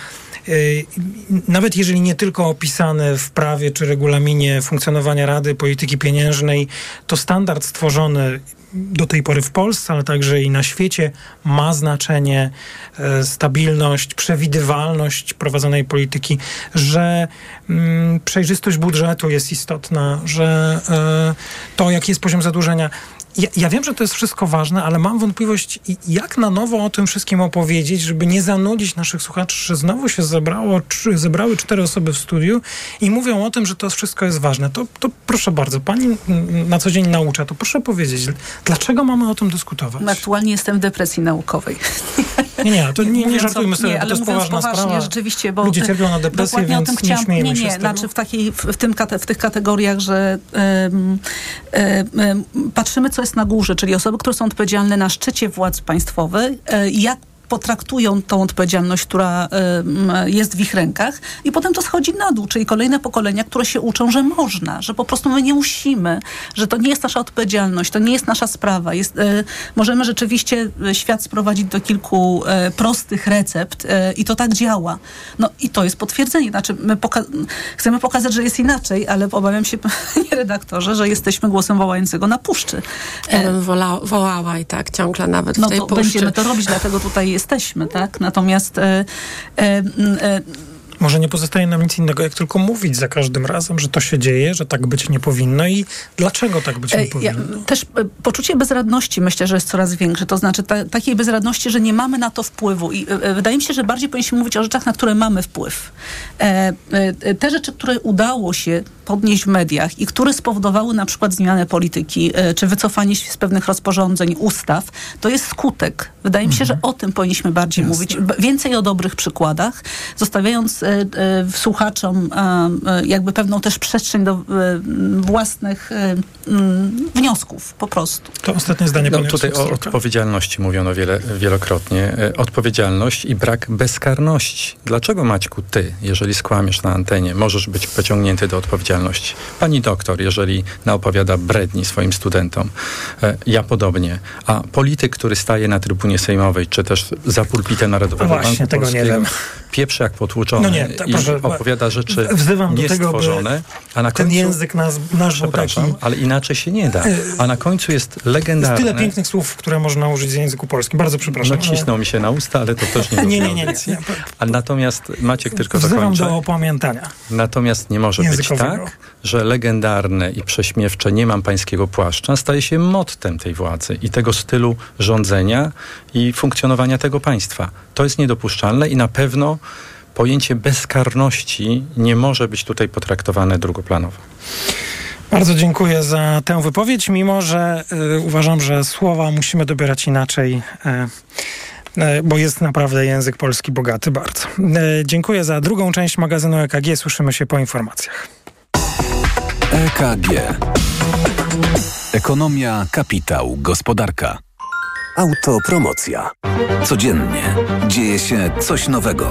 nawet jeżeli nie tylko opisane w prawie czy regulaminie funkcjonowania Rady Polityki Pieniężnej, to standard stworzony do tej pory w Polsce, ale także i na świecie ma znaczenie e, stabilność, przewidywalność prowadzonej polityki, że mm, przejrzystość budżetu jest istotna, że e, to, jaki jest poziom zadłużenia. Ja, ja, wiem, że to jest wszystko ważne, ale mam wątpliwość, jak na nowo o tym wszystkim opowiedzieć, żeby nie zanudzić naszych słuchaczy, że znowu się zebrało, czy, zebrały cztery osoby w studiu i mówią o tym, że to wszystko jest ważne. To, to proszę bardzo, pani na co dzień naucza, to proszę powiedzieć, dlaczego mamy o tym dyskutować?
Aktualnie jestem w depresji naukowej.
Nie, nie, to nie, nie żartujmy sobie, nie, ale to jest poważna poważnie, sprawa.
rzeczywiście, bo
Ludzie cierpią na depresję, więc o tym chciałam, nie śmiejmy
nie, nie,
się
znaczy w, takiej, w, tym, w tych kategoriach, że um, um, patrzymy, co jest na górze, czyli osoby, które są odpowiedzialne na szczycie władz państwowych, e, jak potraktują tą odpowiedzialność, która jest w ich rękach i potem to schodzi na dół, czyli kolejne pokolenia, które się uczą, że można, że po prostu my nie musimy, że to nie jest nasza odpowiedzialność, to nie jest nasza sprawa. Jest, e, możemy rzeczywiście e, świat sprowadzić do kilku e, prostych recept i to tak działa. No i to jest potwierdzenie. Znaczy, my poka chcemy pokazać, że jest inaczej, ale obawiam się, panie redaktorze, że jesteśmy głosem wołającego na puszczy.
Ja bym wola, wołała i tak ciągle nawet
no
w tej
to
puszczy.
będziemy to robić, dlatego tutaj jesteśmy, tak? Natomiast e, e, e,
może nie pozostaje nam nic innego, jak tylko mówić za każdym razem, że to się dzieje, że tak być nie powinno i dlaczego tak być nie powinno.
Ja, też poczucie bezradności myślę, że jest coraz większe. To znaczy ta, takiej bezradności, że nie mamy na to wpływu. I e, wydaje mi się, że bardziej powinniśmy mówić o rzeczach, na które mamy wpływ. E, e, te rzeczy, które udało się podnieść w mediach i które spowodowały na przykład zmianę polityki, e, czy wycofanie się z pewnych rozporządzeń, ustaw, to jest skutek. Wydaje mi się, że mhm. o tym powinniśmy bardziej Jasne. mówić. Więcej o dobrych przykładach, zostawiając e, e, słuchaczom e, jakby pewną też przestrzeń do własnych wniosków po prostu.
To ostatnie zdanie.
No, tutaj o odpowiedzialności mówiono wiele, wielokrotnie. Odpowiedzialność i brak bezkarności. Dlaczego Maćku ty, jeżeli skłamiesz na antenie, możesz być pociągnięty do odpowiedzialności? Pani doktor, jeżeli naopowiada bredni swoim studentom, ja podobnie. A polityk, który staje na trybunie sejmowej, czy też za pulpitem Narodowego
no Właśnie,
Banku
tego
Polskiego,
nie wiem.
pieprzy jak potłuczony
no nie,
i proszę, opowiada rzeczy
wzywam do tego,
a na końcu...
Ten język nas, nasz był taki...
ale inaczej się nie da. A na końcu jest legendarne...
Jest tyle pięknych słów, które można użyć w języku polskim. Bardzo przepraszam.
No cisnął mi się na usta, ale to też nie
Nie, nie, nie. nie, nie.
A natomiast Maciek tylko
Wzywam
dokończę.
do opamiętania.
Natomiast nie może być tak, że legendarne i prześmiewcze nie mam pańskiego płaszcza staje się mottem tej władzy i tego stylu rządzenia i funkcjonowania tego państwa. To jest niedopuszczalne i na pewno pojęcie bezkarności nie może być tutaj potraktowane drugoplanowo.
Bardzo dziękuję za tę wypowiedź, mimo że y, uważam, że słowa musimy dobierać inaczej. Y, y, bo jest naprawdę język polski bogaty bardzo. Dziękuję za drugą część magazynu EKG. Słyszymy się po informacjach.
EKG. Ekonomia, kapitał, gospodarka. Autopromocja. Codziennie dzieje się coś nowego.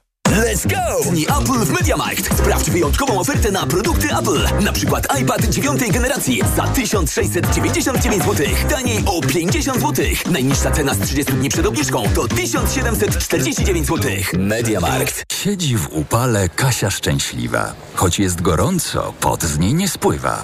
Let's go! Dni Apple w MediaMarkt. Sprawdź wyjątkową ofertę na produkty Apple. Na przykład iPad dziewiątej generacji za 1699 zł. Taniej o 50 zł. Najniższa cena z 30 dni przed obniżką to 1749 zł. MediaMarkt.
Siedzi w upale Kasia szczęśliwa. Choć jest gorąco, pot z niej nie spływa.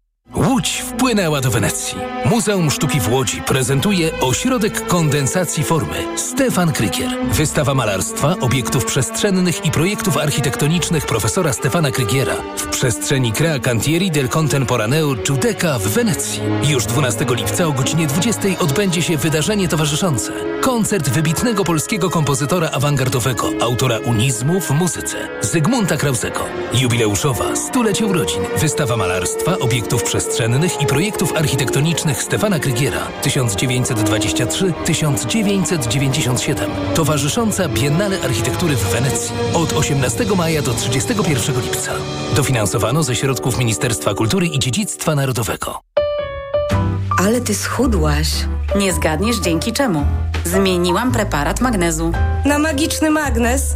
Łódź wpłynęła do Wenecji. Muzeum Sztuki w Łodzi prezentuje ośrodek kondensacji formy Stefan Krykier. Wystawa malarstwa, obiektów przestrzennych i projektów architektonicznych profesora Stefana Krygiera w przestrzeni Crea Cantieri del Contemporaneo Giudecca w Wenecji. Już 12 lipca o godzinie 20 odbędzie się wydarzenie towarzyszące. Koncert wybitnego polskiego kompozytora awangardowego, autora unizmu w muzyce, Zygmunta Krausego. Jubileuszowa, stulecie urodzin, wystawa malarstwa, obiektów przestrzennych i projektów architektonicznych Stefana Krygiera 1993-1997, towarzysząca Biennale Architektury w Wenecji od 18 maja do 31 lipca. Dofinansowano ze środków Ministerstwa Kultury i Dziedzictwa Narodowego.
Ale ty schudłaś.
Nie zgadniesz dzięki czemu. Zmieniłam preparat magnezu.
Na magiczny magnez?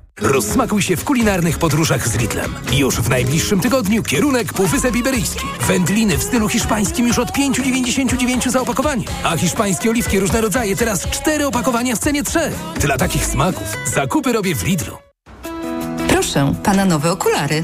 Rozsmakuj się w kulinarnych podróżach z Lidlem. Już w najbliższym tygodniu kierunek Półwysep Iberyjski. Wędliny w stylu hiszpańskim już od 5,99 za opakowanie. A hiszpańskie oliwki różne rodzaje teraz 4 opakowania w cenie 3. Dla takich smaków zakupy robię w Lidlu.
Proszę, pana nowe okulary.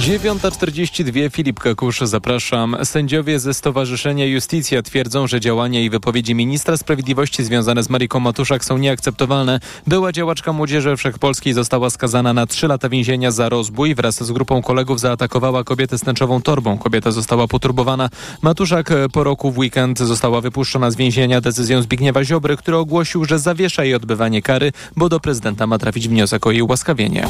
9.42 Filip Kakusz, zapraszam. Sędziowie ze Stowarzyszenia Justicja twierdzą, że działania i wypowiedzi ministra sprawiedliwości związane z Mariką Matuszak są nieakceptowalne. Była działaczka Młodzieży Wszechpolskiej została skazana na 3 lata więzienia za rozbój. Wraz z grupą kolegów zaatakowała kobietę z tęczową torbą. Kobieta została poturbowana. Matuszak po roku w weekend została wypuszczona z więzienia decyzją Zbigniewa Ziobry, który ogłosił, że zawiesza jej odbywanie kary, bo do prezydenta ma trafić wniosek o jej ułaskawienie.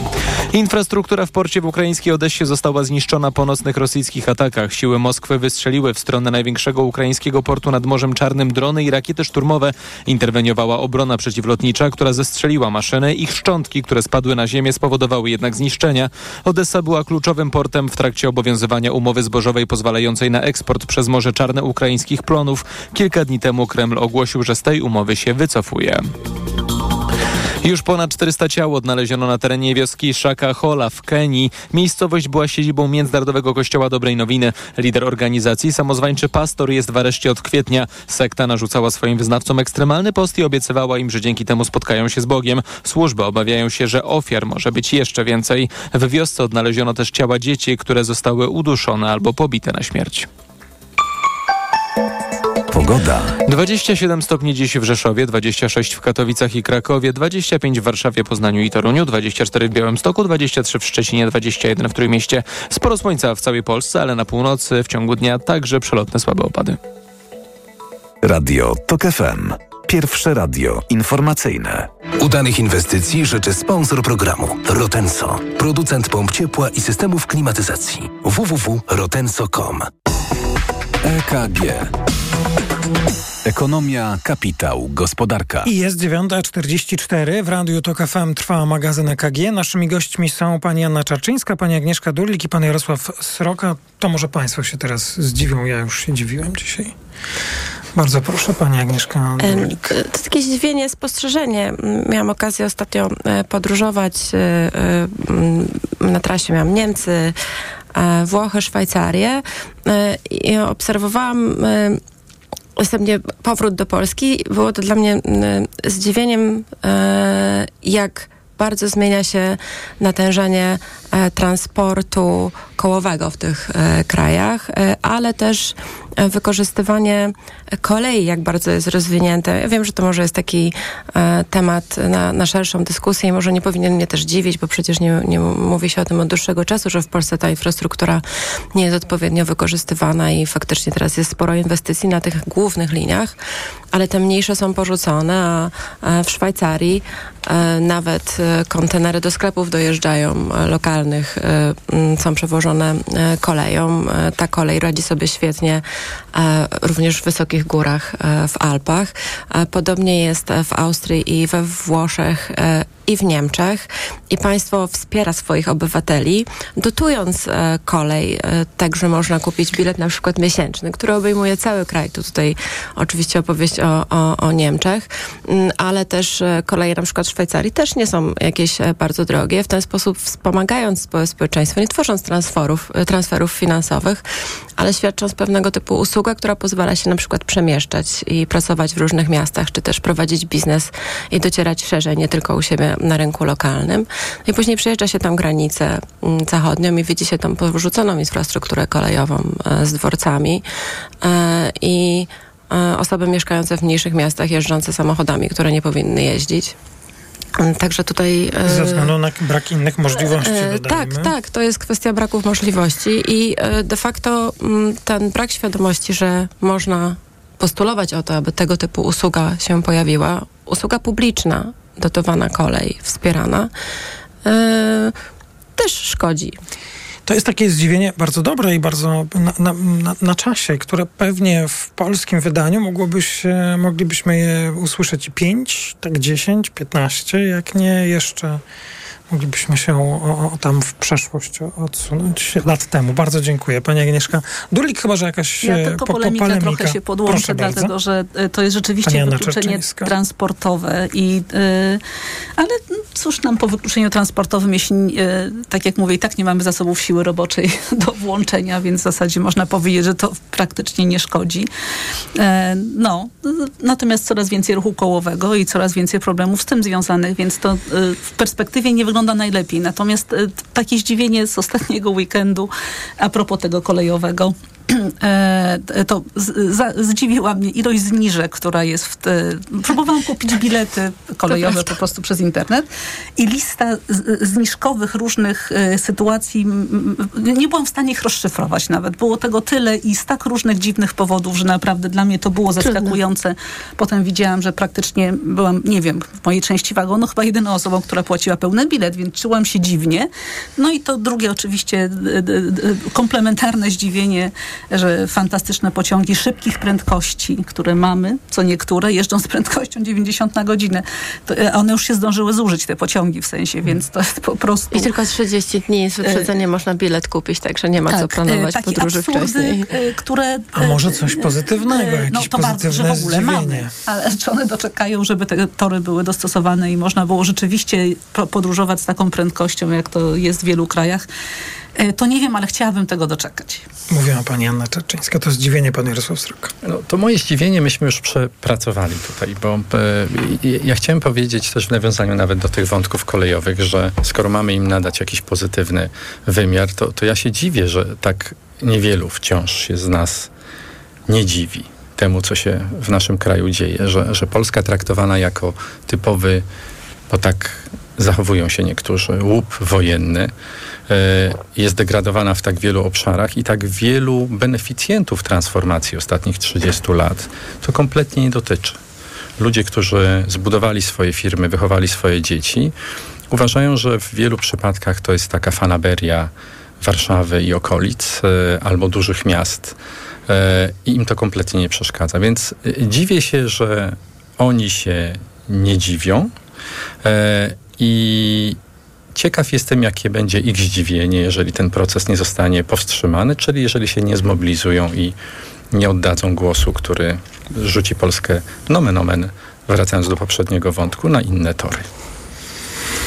Infrastruktura w porcie w ukraińskiej Odessie została zniszczona po nocnych rosyjskich atakach. Siły Moskwy wystrzeliły w stronę największego ukraińskiego portu nad Morzem Czarnym drony i rakiety szturmowe. Interweniowała obrona przeciwlotnicza, która zestrzeliła maszyny. Ich szczątki, które spadły na ziemię, spowodowały jednak zniszczenia. Odessa była kluczowym portem w trakcie obowiązywania umowy zbożowej pozwalającej na eksport przez Morze Czarne ukraińskich plonów. Kilka dni temu Kreml ogłosił, że z tej umowy się wycofuje. Już ponad 400 ciał odnaleziono na terenie wioski Shaka Hola w Kenii. Miejscowość była siedzibą Międzynarodowego Kościoła Dobrej Nowiny. Lider organizacji, samozwańczy pastor, jest w areszcie od kwietnia. Sekta narzucała swoim wyznawcom ekstremalny post i obiecywała im, że dzięki temu spotkają się z Bogiem. Służby obawiają się, że ofiar może być jeszcze więcej. W wiosce odnaleziono też ciała dzieci, które zostały uduszone albo pobite na śmierć.
Pogoda.
27 stopni dziś w Rzeszowie, 26 w Katowicach i Krakowie, 25 w Warszawie, Poznaniu i Toruniu, 24 w Białymstoku, 23 w Szczecinie, 21 w Trójmieście. Sporo słońca w całej Polsce, ale na północy w ciągu dnia także przelotne słabe opady.
Radio TOK FM. Pierwsze radio informacyjne.
Udanych inwestycji życzy sponsor programu Rotenso, producent pomp ciepła i systemów klimatyzacji. www.rotenso.com
EKG. Ekonomia, kapitał, gospodarka.
I jest 9.44. W Radiu TOK FM trwa magazyn EKG. Naszymi gośćmi są pani Anna Czarczyńska, pani Agnieszka Durlik i pan Jarosław Sroka. To może państwo się teraz zdziwią. Ja już się dziwiłem dzisiaj. Bardzo proszę, pani Agnieszka. Durlik.
To takie zdziwienie, spostrzeżenie. Miałam okazję ostatnio e, podróżować e, e, na trasie. Miałam Niemcy, Włochy, Szwajcarię i obserwowałam następnie powrót do Polski. Było to dla mnie zdziwieniem, jak bardzo zmienia się natężenie transportu kołowego w tych krajach, ale też wykorzystywanie kolei, jak bardzo jest rozwinięte. Ja wiem, że to może jest taki e, temat na, na szerszą dyskusję i może nie powinien mnie też dziwić, bo przecież nie, nie mówi się o tym od dłuższego czasu, że w Polsce ta infrastruktura nie jest odpowiednio wykorzystywana i faktycznie teraz jest sporo inwestycji na tych głównych liniach, ale te mniejsze są porzucone, a, w Szwajcarii e, nawet e, kontenery do sklepów dojeżdżają lokalnych, są przewożone koleją. ta kolej radzi sobie świetnie również w wysokich górach w Alpach. Podobnie jest w Austrii i we Włoszech i w Niemczech i państwo wspiera swoich obywateli, dotując e, kolej, e, tak, że można kupić bilet na przykład miesięczny, który obejmuje cały kraj. Tu tutaj oczywiście opowieść o, o, o Niemczech, mm, ale też e, koleje na przykład w Szwajcarii też nie są jakieś e, bardzo drogie. W ten sposób wspomagając spo- społeczeństwo, nie tworząc transferów, e, transferów finansowych, ale świadcząc pewnego typu usługę, która pozwala się na przykład przemieszczać i pracować w różnych miastach, czy też prowadzić biznes i docierać szerzej, nie tylko u siebie na rynku lokalnym. No I później przejeżdża się tam granicę mm, zachodnią i widzi się tam porzuconą infrastrukturę kolejową e, z dworcami e, i e, osoby mieszkające w mniejszych miastach, jeżdżące samochodami, które nie powinny jeździć. Także tutaj.
Ze względu na brak innych możliwości.
E, tak, tak, to jest kwestia braków możliwości i de facto m, ten brak świadomości, że można postulować o to, aby tego typu usługa się pojawiła, usługa publiczna, dotowana kolej, wspierana, e, też szkodzi.
To jest takie zdziwienie bardzo dobre i bardzo na, na, na, czasie, które pewnie w polskim wydaniu się, moglibyśmy je usłyszeć 5, tak 10, 15, jak nie jeszcze moglibyśmy się o, o, tam w przeszłość odsunąć lat temu. Bardzo dziękuję. Pani Agnieszka Durlik, chyba, że jakaś
Ja tylko
po, po,
polemika,
polemika.
trochę się podłączę,
Proszę bardzo.
dlatego że e, to jest rzeczywiście wykluczenie transportowe. I, e, ale mm, cóż nam po wykluczeniu transportowym, jeśli, e, tak jak mówię, i tak nie mamy zasobów siły roboczej do włączenia, więc w zasadzie można powiedzieć, że to praktycznie nie szkodzi. E, no, natomiast coraz więcej ruchu kołowego i coraz więcej problemów z tym związanych, więc to e, w perspektywie nie wygląda wygląda najlepiej. Natomiast e, takie zdziwienie z ostatniego weekendu a propos tego kolejowego to z, za, zdziwiła mnie ilość zniżek, która jest w te, próbowałam kupić bilety kolejowe po prostu przez internet i lista zniżkowych różnych e, sytuacji nie byłam w stanie ich rozszyfrować nawet. Było tego tyle i z tak różnych dziwnych powodów, że naprawdę dla mnie to było zaskakujące. Potem widziałam, że praktycznie byłam, nie wiem, w mojej części wagonu chyba jedyną osobą, która płaciła pełny bilet, więc czułam się dziwnie. No i to drugie oczywiście komplementarne zdziwienie że fantastyczne pociągi szybkich prędkości, które mamy, co niektóre jeżdżą z prędkością 90 na godzinę, to e, one już się zdążyły zużyć, te pociągi w sensie, więc to jest po prostu...
I tylko 30 dni z wyprzedzeniem można bilet kupić, także nie ma
tak,
co planować
takie
podróży
absurdy,
wcześniej.
e, które...
A może coś pozytywnego, jakieś
no, to bardzo, że
pozytywne
w ogóle
zdziwienie.
mamy, ale czy one doczekają, żeby te tory były dostosowane i można było rzeczywiście po- podróżować z taką prędkością, jak to jest w wielu krajach, E, to nie wiem, ale chciałabym tego doczekać.
Mówiła pani Anna Czerczyńska, to zdziwienie pan Jarosław Sroka.
No, to moje zdziwienie myśmy już przepracowali tutaj, bo e, ja chciałem powiedzieć też w nawiązaniu nawet do tych wątków kolejowych, że skoro mamy im nadać jakiś pozytywny wymiar, to, to ja się dziwię, że tak niewielu wciąż się z nas nie dziwi temu, co się w naszym kraju dzieje, że, że Polska traktowana jako typowy, bo tak zachowują się niektórzy, łup wojenny, e, jest degradowana w tak wielu obszarach i tak wielu beneficjentów transformacji ostatnich 30 lat to kompletnie nie dotyczy. Ludzie, którzy zbudowali swoje firmy, wychowali swoje dzieci, uważają, że w wielu przypadkach to jest taka fanaberia Warszawy i okolic e, albo dużych miast e, i im to kompletnie nie przeszkadza. Więc dziwię się, że oni się nie dziwią i ciekaw jestem, jakie będzie ich zdziwienie, jeżeli ten proces nie zostanie powstrzymany, czyli jeżeli się nie zmobilizują i nie oddadzą głosu, który rzuci Polskę nomen omen, wracając do poprzedniego wątku, na inne tory.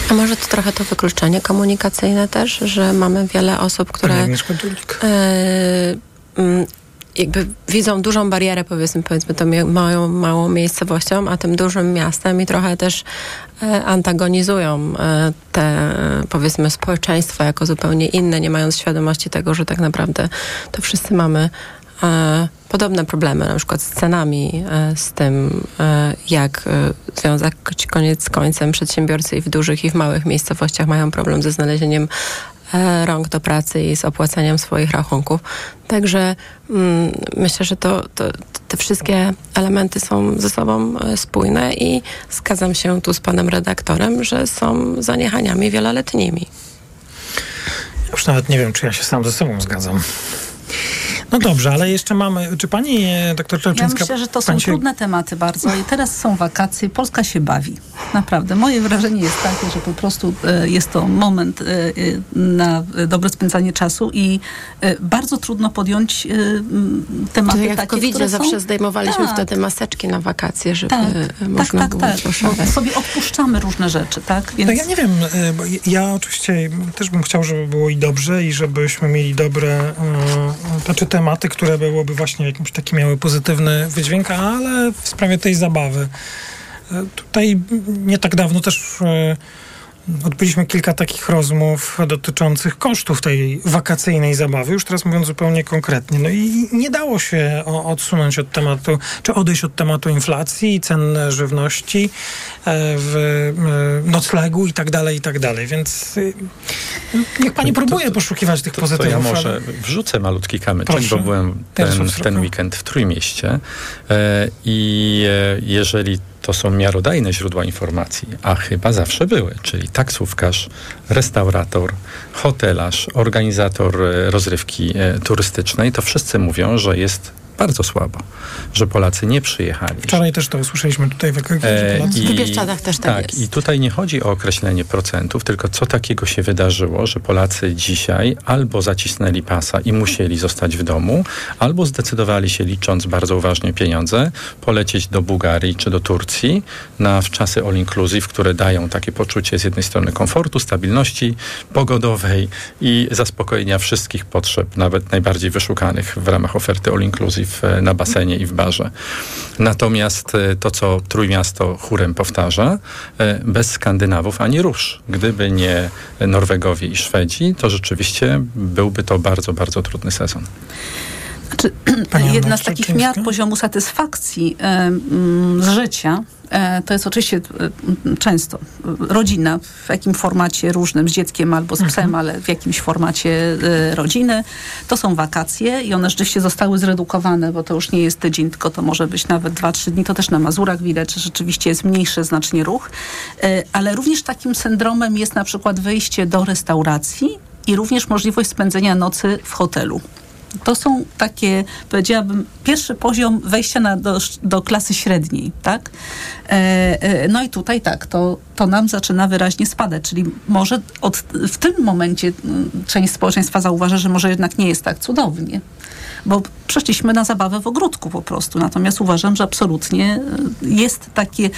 A może to trochę to wykluczenie komunikacyjne też, że mamy wiele osób, które
Agnieszka Dulik.
Jakby widzą dużą barierę, powiedzmy, powiedzmy tą małą, małą miejscowością, a tym dużym miastem i trochę też e, antagonizują e, te, powiedzmy, społeczeństwa jako zupełnie inne, nie mając świadomości tego, że tak naprawdę to wszyscy mamy e, podobne problemy, na przykład z cenami, z tym, jak związać koniec z końcem przedsiębiorcy i w dużych i w małych miejscowościach mają problem ze znalezieniem rąk do pracy i z opłaceniem swoich rachunków. Także mm, myślę, że to, to, te wszystkie elementy są ze sobą e, spójne i zgadzam się tu z panem redaktorem, że są zaniechaniami wieloletnimi.
Już nawet nie wiem, czy ja się sam ze sobą zgadzam. No dobrze, ale jeszcze mamy. Czy pani e, doktor
Ja
Czerczyńska...
myślę, że to są
się-
trudne tematy bardzo i teraz są wakacje, Polska się bawi. Naprawdę. Moje wrażenie jest takie, że po prostu e, jest to moment e, na dobre spędzanie czasu i bardzo trudno podjąć tematy
To jak
takie,
covid
które są...
zawsze zdejmowaliśmy
Tak.
wtedy maseczki na wakacje, żeby
Tak, tak,
można
tak,
było
tak. Bo sobie odpuszczamy różne rzeczy, tak? Więc...
No ja nie wiem, bo ja oczywiście też bym chciał, żeby było i dobrze i żebyśmy mieli dobre, znaczy tematy, które byłoby właśnie jakimś taki miały pozytywny wydźwięk, ale w sprawie tej zabawy. y, Tutaj nie tak dawno też y, odbyliśmy kilka takich rozmów dotyczących kosztów tej wakacyjnej zabawy, już teraz mówiąc zupełnie konkretnie. No i nie dało się odsunąć od tematu, czy odejść od tematu inflacji, cen żywności, e, w e, noclegu i tak dalej, i tak dalej. Więc y, niech pani próbuje poszukiwać tych
To, to
pozytywów.
ja może
ale-
wrzucę malutki kamyczek, bo byłem ten, ten weekend w Trójmieście e, i e, jeżeli to są miarodajne źródła informacji, a chyba zawsze były, czyli taksówkarz, restaurator, hotelarz, organizator e, rozrywki e, turystycznej, to wszyscy mówią, że jest bardzo słabo, że Polacy nie przyjechali,
Wczoraj też to usłyszeliśmy tutaj w.
E,
W Bieszczadach też tak
tak,
jest.
i tutaj nie chodzi o określenie procentów, tylko co takiego się wydarzyło, że Polacy dzisiaj albo zacisnęli pasa i musieli zostać w domu, albo zdecydowali się, licząc bardzo uważnie pieniądze, polecieć do Bułgarii czy do Turcji na wczasy all inclusive, które dają takie poczucie z jednej strony komfortu, stabilności pogodowej i zaspokojenia wszystkich potrzeb, nawet najbardziej wyszukanych w ramach oferty all inclusive w, na basenie i w barze. Natomiast e, to, co Trójmiasto chórem powtarza, e, bez Skandynawów ani rusz. Gdyby nie Norwegowie i Szwedzi, to rzeczywiście byłby to bardzo, bardzo trudny sezon.
Znaczy, jedna z takich miar poziomu satysfakcji z życia e, to jest oczywiście e, często rodzina, w jakim formacie różnym, z dzieckiem albo z psem, mhm. ale w jakimś formacie e, rodziny. To są wakacje i one rzeczywiście zostały zredukowane, bo to już nie jest tydzień, tylko to może być nawet dwa, trzy dni. To też na Mazurach widać, że rzeczywiście jest mniejszy znacznie ruch. Ale również takim syndromem jest na przykład wyjście do restauracji i również możliwość spędzenia nocy w hotelu. To są takie, powiedziałabym, pierwszy poziom wejścia na, do, do klasy średniej, tak? E, e, no i tutaj tak, to, to nam zaczyna wyraźnie spadać, czyli może od, w tym momencie część społeczeństwa zauważa, że może jednak nie jest tak cudownie bo przeszliśmy na zabawę w ogródku po prostu. Natomiast uważam, że absolutnie e, jest takie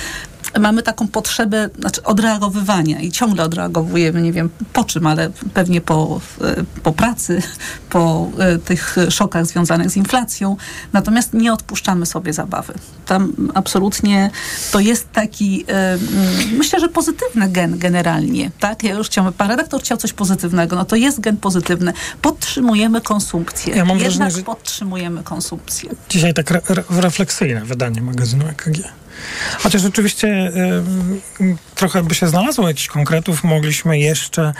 mamy taką potrzebę znaczy odreagowywania i ciągle odreagowujemy, nie wiem po czym, ale pewnie po, e, po pracy, po e, tych szokach związanych z inflacją. Natomiast nie odpuszczamy sobie zabawy. Tam absolutnie to jest taki, myślę, że pozytywny gen generalnie. Tak? Ja już chciałam, pan redaktor chciał coś pozytywnego, no to jest gen pozytywny. Podtrzymujemy konsumpcję. Ja mam Jednak wrażenie, że podtrzymujemy konsumpcję.
Dzisiaj tak re refleksyjne wydanie magazynu EKG. Chociaż oczywiście y, trochę by się znalazło jakichś konkretów, mogliśmy jeszcze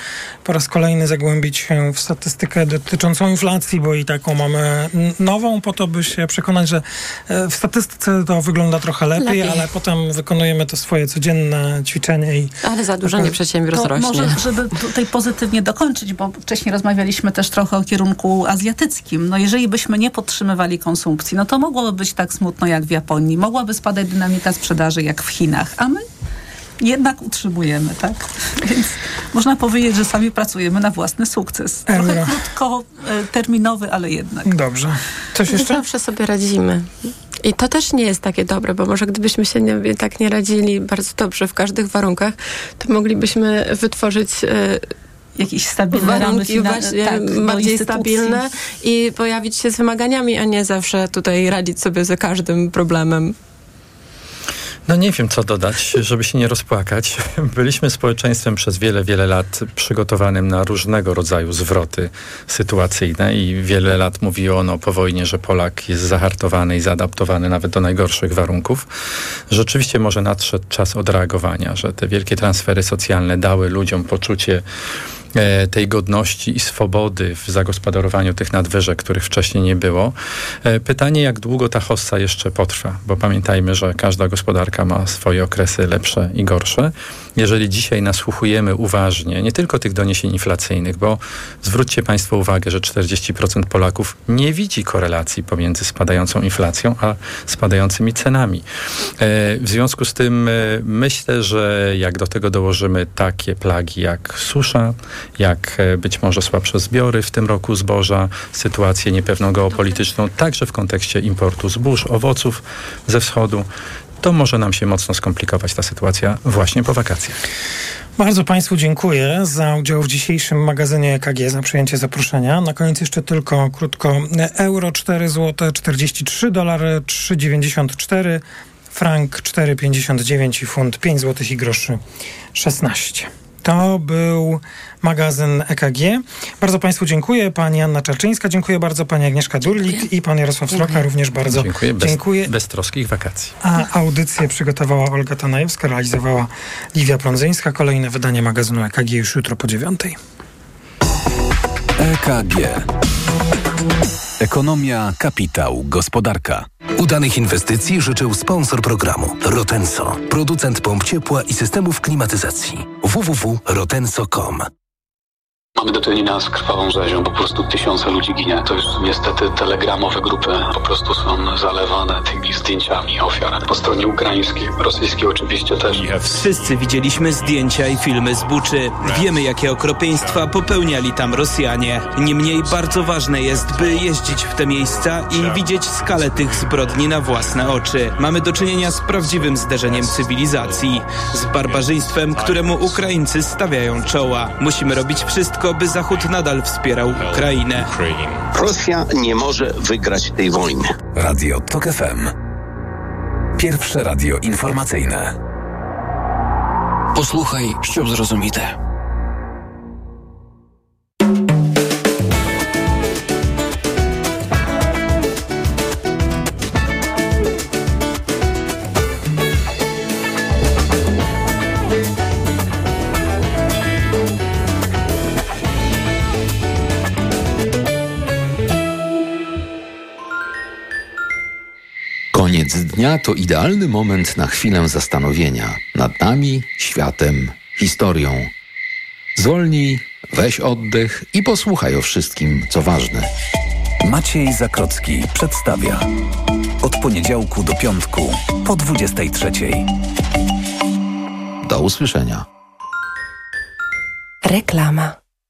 po raz kolejny zagłębić się w statystykę dotyczącą inflacji, bo i taką mamy nową, po to by się przekonać, że e, w statystyce to wygląda trochę lepiej, lepiej. ale potem wykonujemy to swoje codzienne ćwiczenie i...
Ale zadłużenie tak, przedsiębiorstw rośnie.
Może, żeby tutaj pozytywnie dokończyć, bo wcześniej rozmawialiśmy też trochę o kierunku azjatyckim. No jeżeli byśmy nie podtrzymywali konsumpcji, no to mogłoby być tak smutno jak w Japonii. Mogłaby spadać dynamika sprzedaży jak w Chinach, a my jednak utrzymujemy, tak? Więc można powiedzieć, że sami pracujemy na własny sukces. Trochę krótkoterminowy, ale jednak.
Dobrze. Coś jeszcze?
Zawsze sobie radzimy. I to też nie jest takie dobre, bo może gdybyśmy się nie, tak nie radzili bardzo dobrze w każdych warunkach, to moglibyśmy wytworzyć e,
jakieś stabilne
warunki ramy właśnie tak, bardziej stabilne i pojawić się z wymaganiami, a nie zawsze tutaj radzić sobie ze każdym problemem.
No nie wiem, co dodać, żeby się nie rozpłakać. Byliśmy społeczeństwem przez wiele, wiele lat przygotowanym na różnego rodzaju zwroty sytuacyjne i wiele lat mówiło ono po wojnie, że Polak jest zahartowany i zaadaptowany nawet do najgorszych warunków. Rzeczywiście może nadszedł czas odreagowania, że te wielkie transfery socjalne dały ludziom poczucie tej godności i swobody w zagospodarowaniu tych nadwyżek, których wcześniej nie było. E, pytanie, jak długo ta hossa jeszcze potrwa, bo pamiętajmy, że każda gospodarka ma swoje okresy lepsze i gorsze. Jeżeli dzisiaj nasłuchujemy uważnie, nie tylko tych doniesień inflacyjnych, bo zwróćcie Państwo uwagę, że 40% Polaków nie widzi korelacji pomiędzy spadającą inflacją a spadającymi cenami. E, w związku z tym myślę, że jak do tego dołożymy takie plagi jak susza, jak e, być może słabsze zbiory w tym roku zboża, sytuację niepewną geopolityczną, także w kontekście importu zbóż, owoców ze wschodu, to może nam się mocno skomplikować ta sytuacja właśnie po wakacjach.
Bardzo Państwu dziękuję za udział w dzisiejszym magazynie EKG, za przyjęcie zaproszenia. Na koniec jeszcze tylko krótko. Euro 4 zł 43, dolar 3,94, frank 4,59 i funt 5 zł i groszy 16. To był magazyn EKG. Bardzo Państwu dziękuję. Pani Anna Czarczyńska, dziękuję bardzo. Pani Agnieszka Durlik i Pan Jarosław Sroka również bardzo
dziękuję. Bez, dziękuję. Bez troskich wakacji.
A audycję przygotowała Olga Tanajewska, realizowała Liwia Prądzyńska. Kolejne wydanie magazynu EKG już jutro po dziewiątej.
EKG. Ekonomia, kapitał, gospodarka.
Udanych inwestycji życzył sponsor programu Rotenso, producent pomp ciepła i systemów klimatyzacji www.rotenso.com.
Mamy do czynienia z krwawą rzezią, po prostu tysiące ludzi ginie. To już niestety telegramowe grupy po prostu są zalewane tymi zdjęciami ofiar. Po stronie ukraińskiej, rosyjskiej oczywiście też.
Wszyscy widzieliśmy zdjęcia i filmy z Buczy. Wiemy, jakie okropieństwa popełniali tam Rosjanie. Niemniej bardzo ważne jest, by jeździć w te miejsca i widzieć skalę tych zbrodni na własne oczy. Mamy do czynienia z prawdziwym zderzeniem cywilizacji, z barbarzyństwem, któremu Ukraińcy stawiają czoła. Musimy robić wszystko, tylko by Zachód nadal wspierał Ukrainę.
Rosja nie może wygrać tej wojny.
Radio TOK FM. Pierwsze radio informacyjne.
Posłuchaj, ściub
zrozumite. Dnia to idealny moment na chwilę zastanowienia nad nami, światem, historią. Zwolnij, weź oddech i posłuchaj o wszystkim, co ważne.
Maciej Zakrocki przedstawia. Od poniedziałku do piątku po 23.
Do usłyszenia.
Reklama.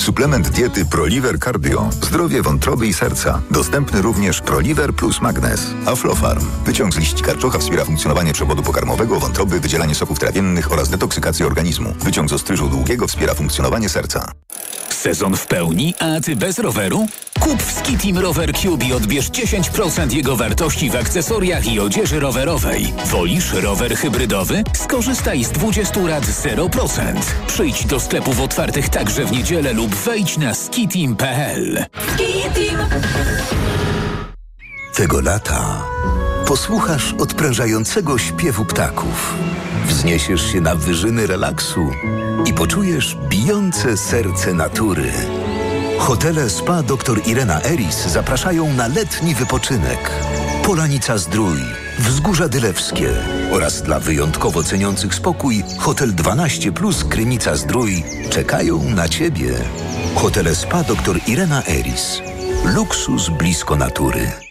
Suplement diety ProLiver Cardio. Zdrowie wątroby i serca. Dostępny również ProLiver plus Magnes. Aflofarm. Wyciąg z liści karczocha wspiera funkcjonowanie przewodu pokarmowego, wątroby, wydzielanie soków trawiennych oraz detoksykację organizmu. Wyciąg z ostryżu długiego wspiera funkcjonowanie serca.
Sezon w pełni, a ty bez roweru? Kup w Skitim Rower Cube i odbierz 10% jego wartości w akcesoriach i odzieży rowerowej. Wolisz rower hybrydowy? Skorzystaj z 20 lat 0%. Przyjdź do sklepów otwartych także w niedzielę lub wejdź na skitim.pl.
Tego lata posłuchasz odprężającego śpiewu ptaków. Wzniesiesz się na wyżyny relaksu i poczujesz bijące serce natury. Hotele Spa dr Irena Eris zapraszają na letni wypoczynek. Polanica Zdrój, Wzgórza Dylewskie oraz dla wyjątkowo ceniących spokój Hotel 12 Plus Krynica Zdrój czekają na Ciebie. Hotele Spa dr Irena Eris. Luksus blisko natury.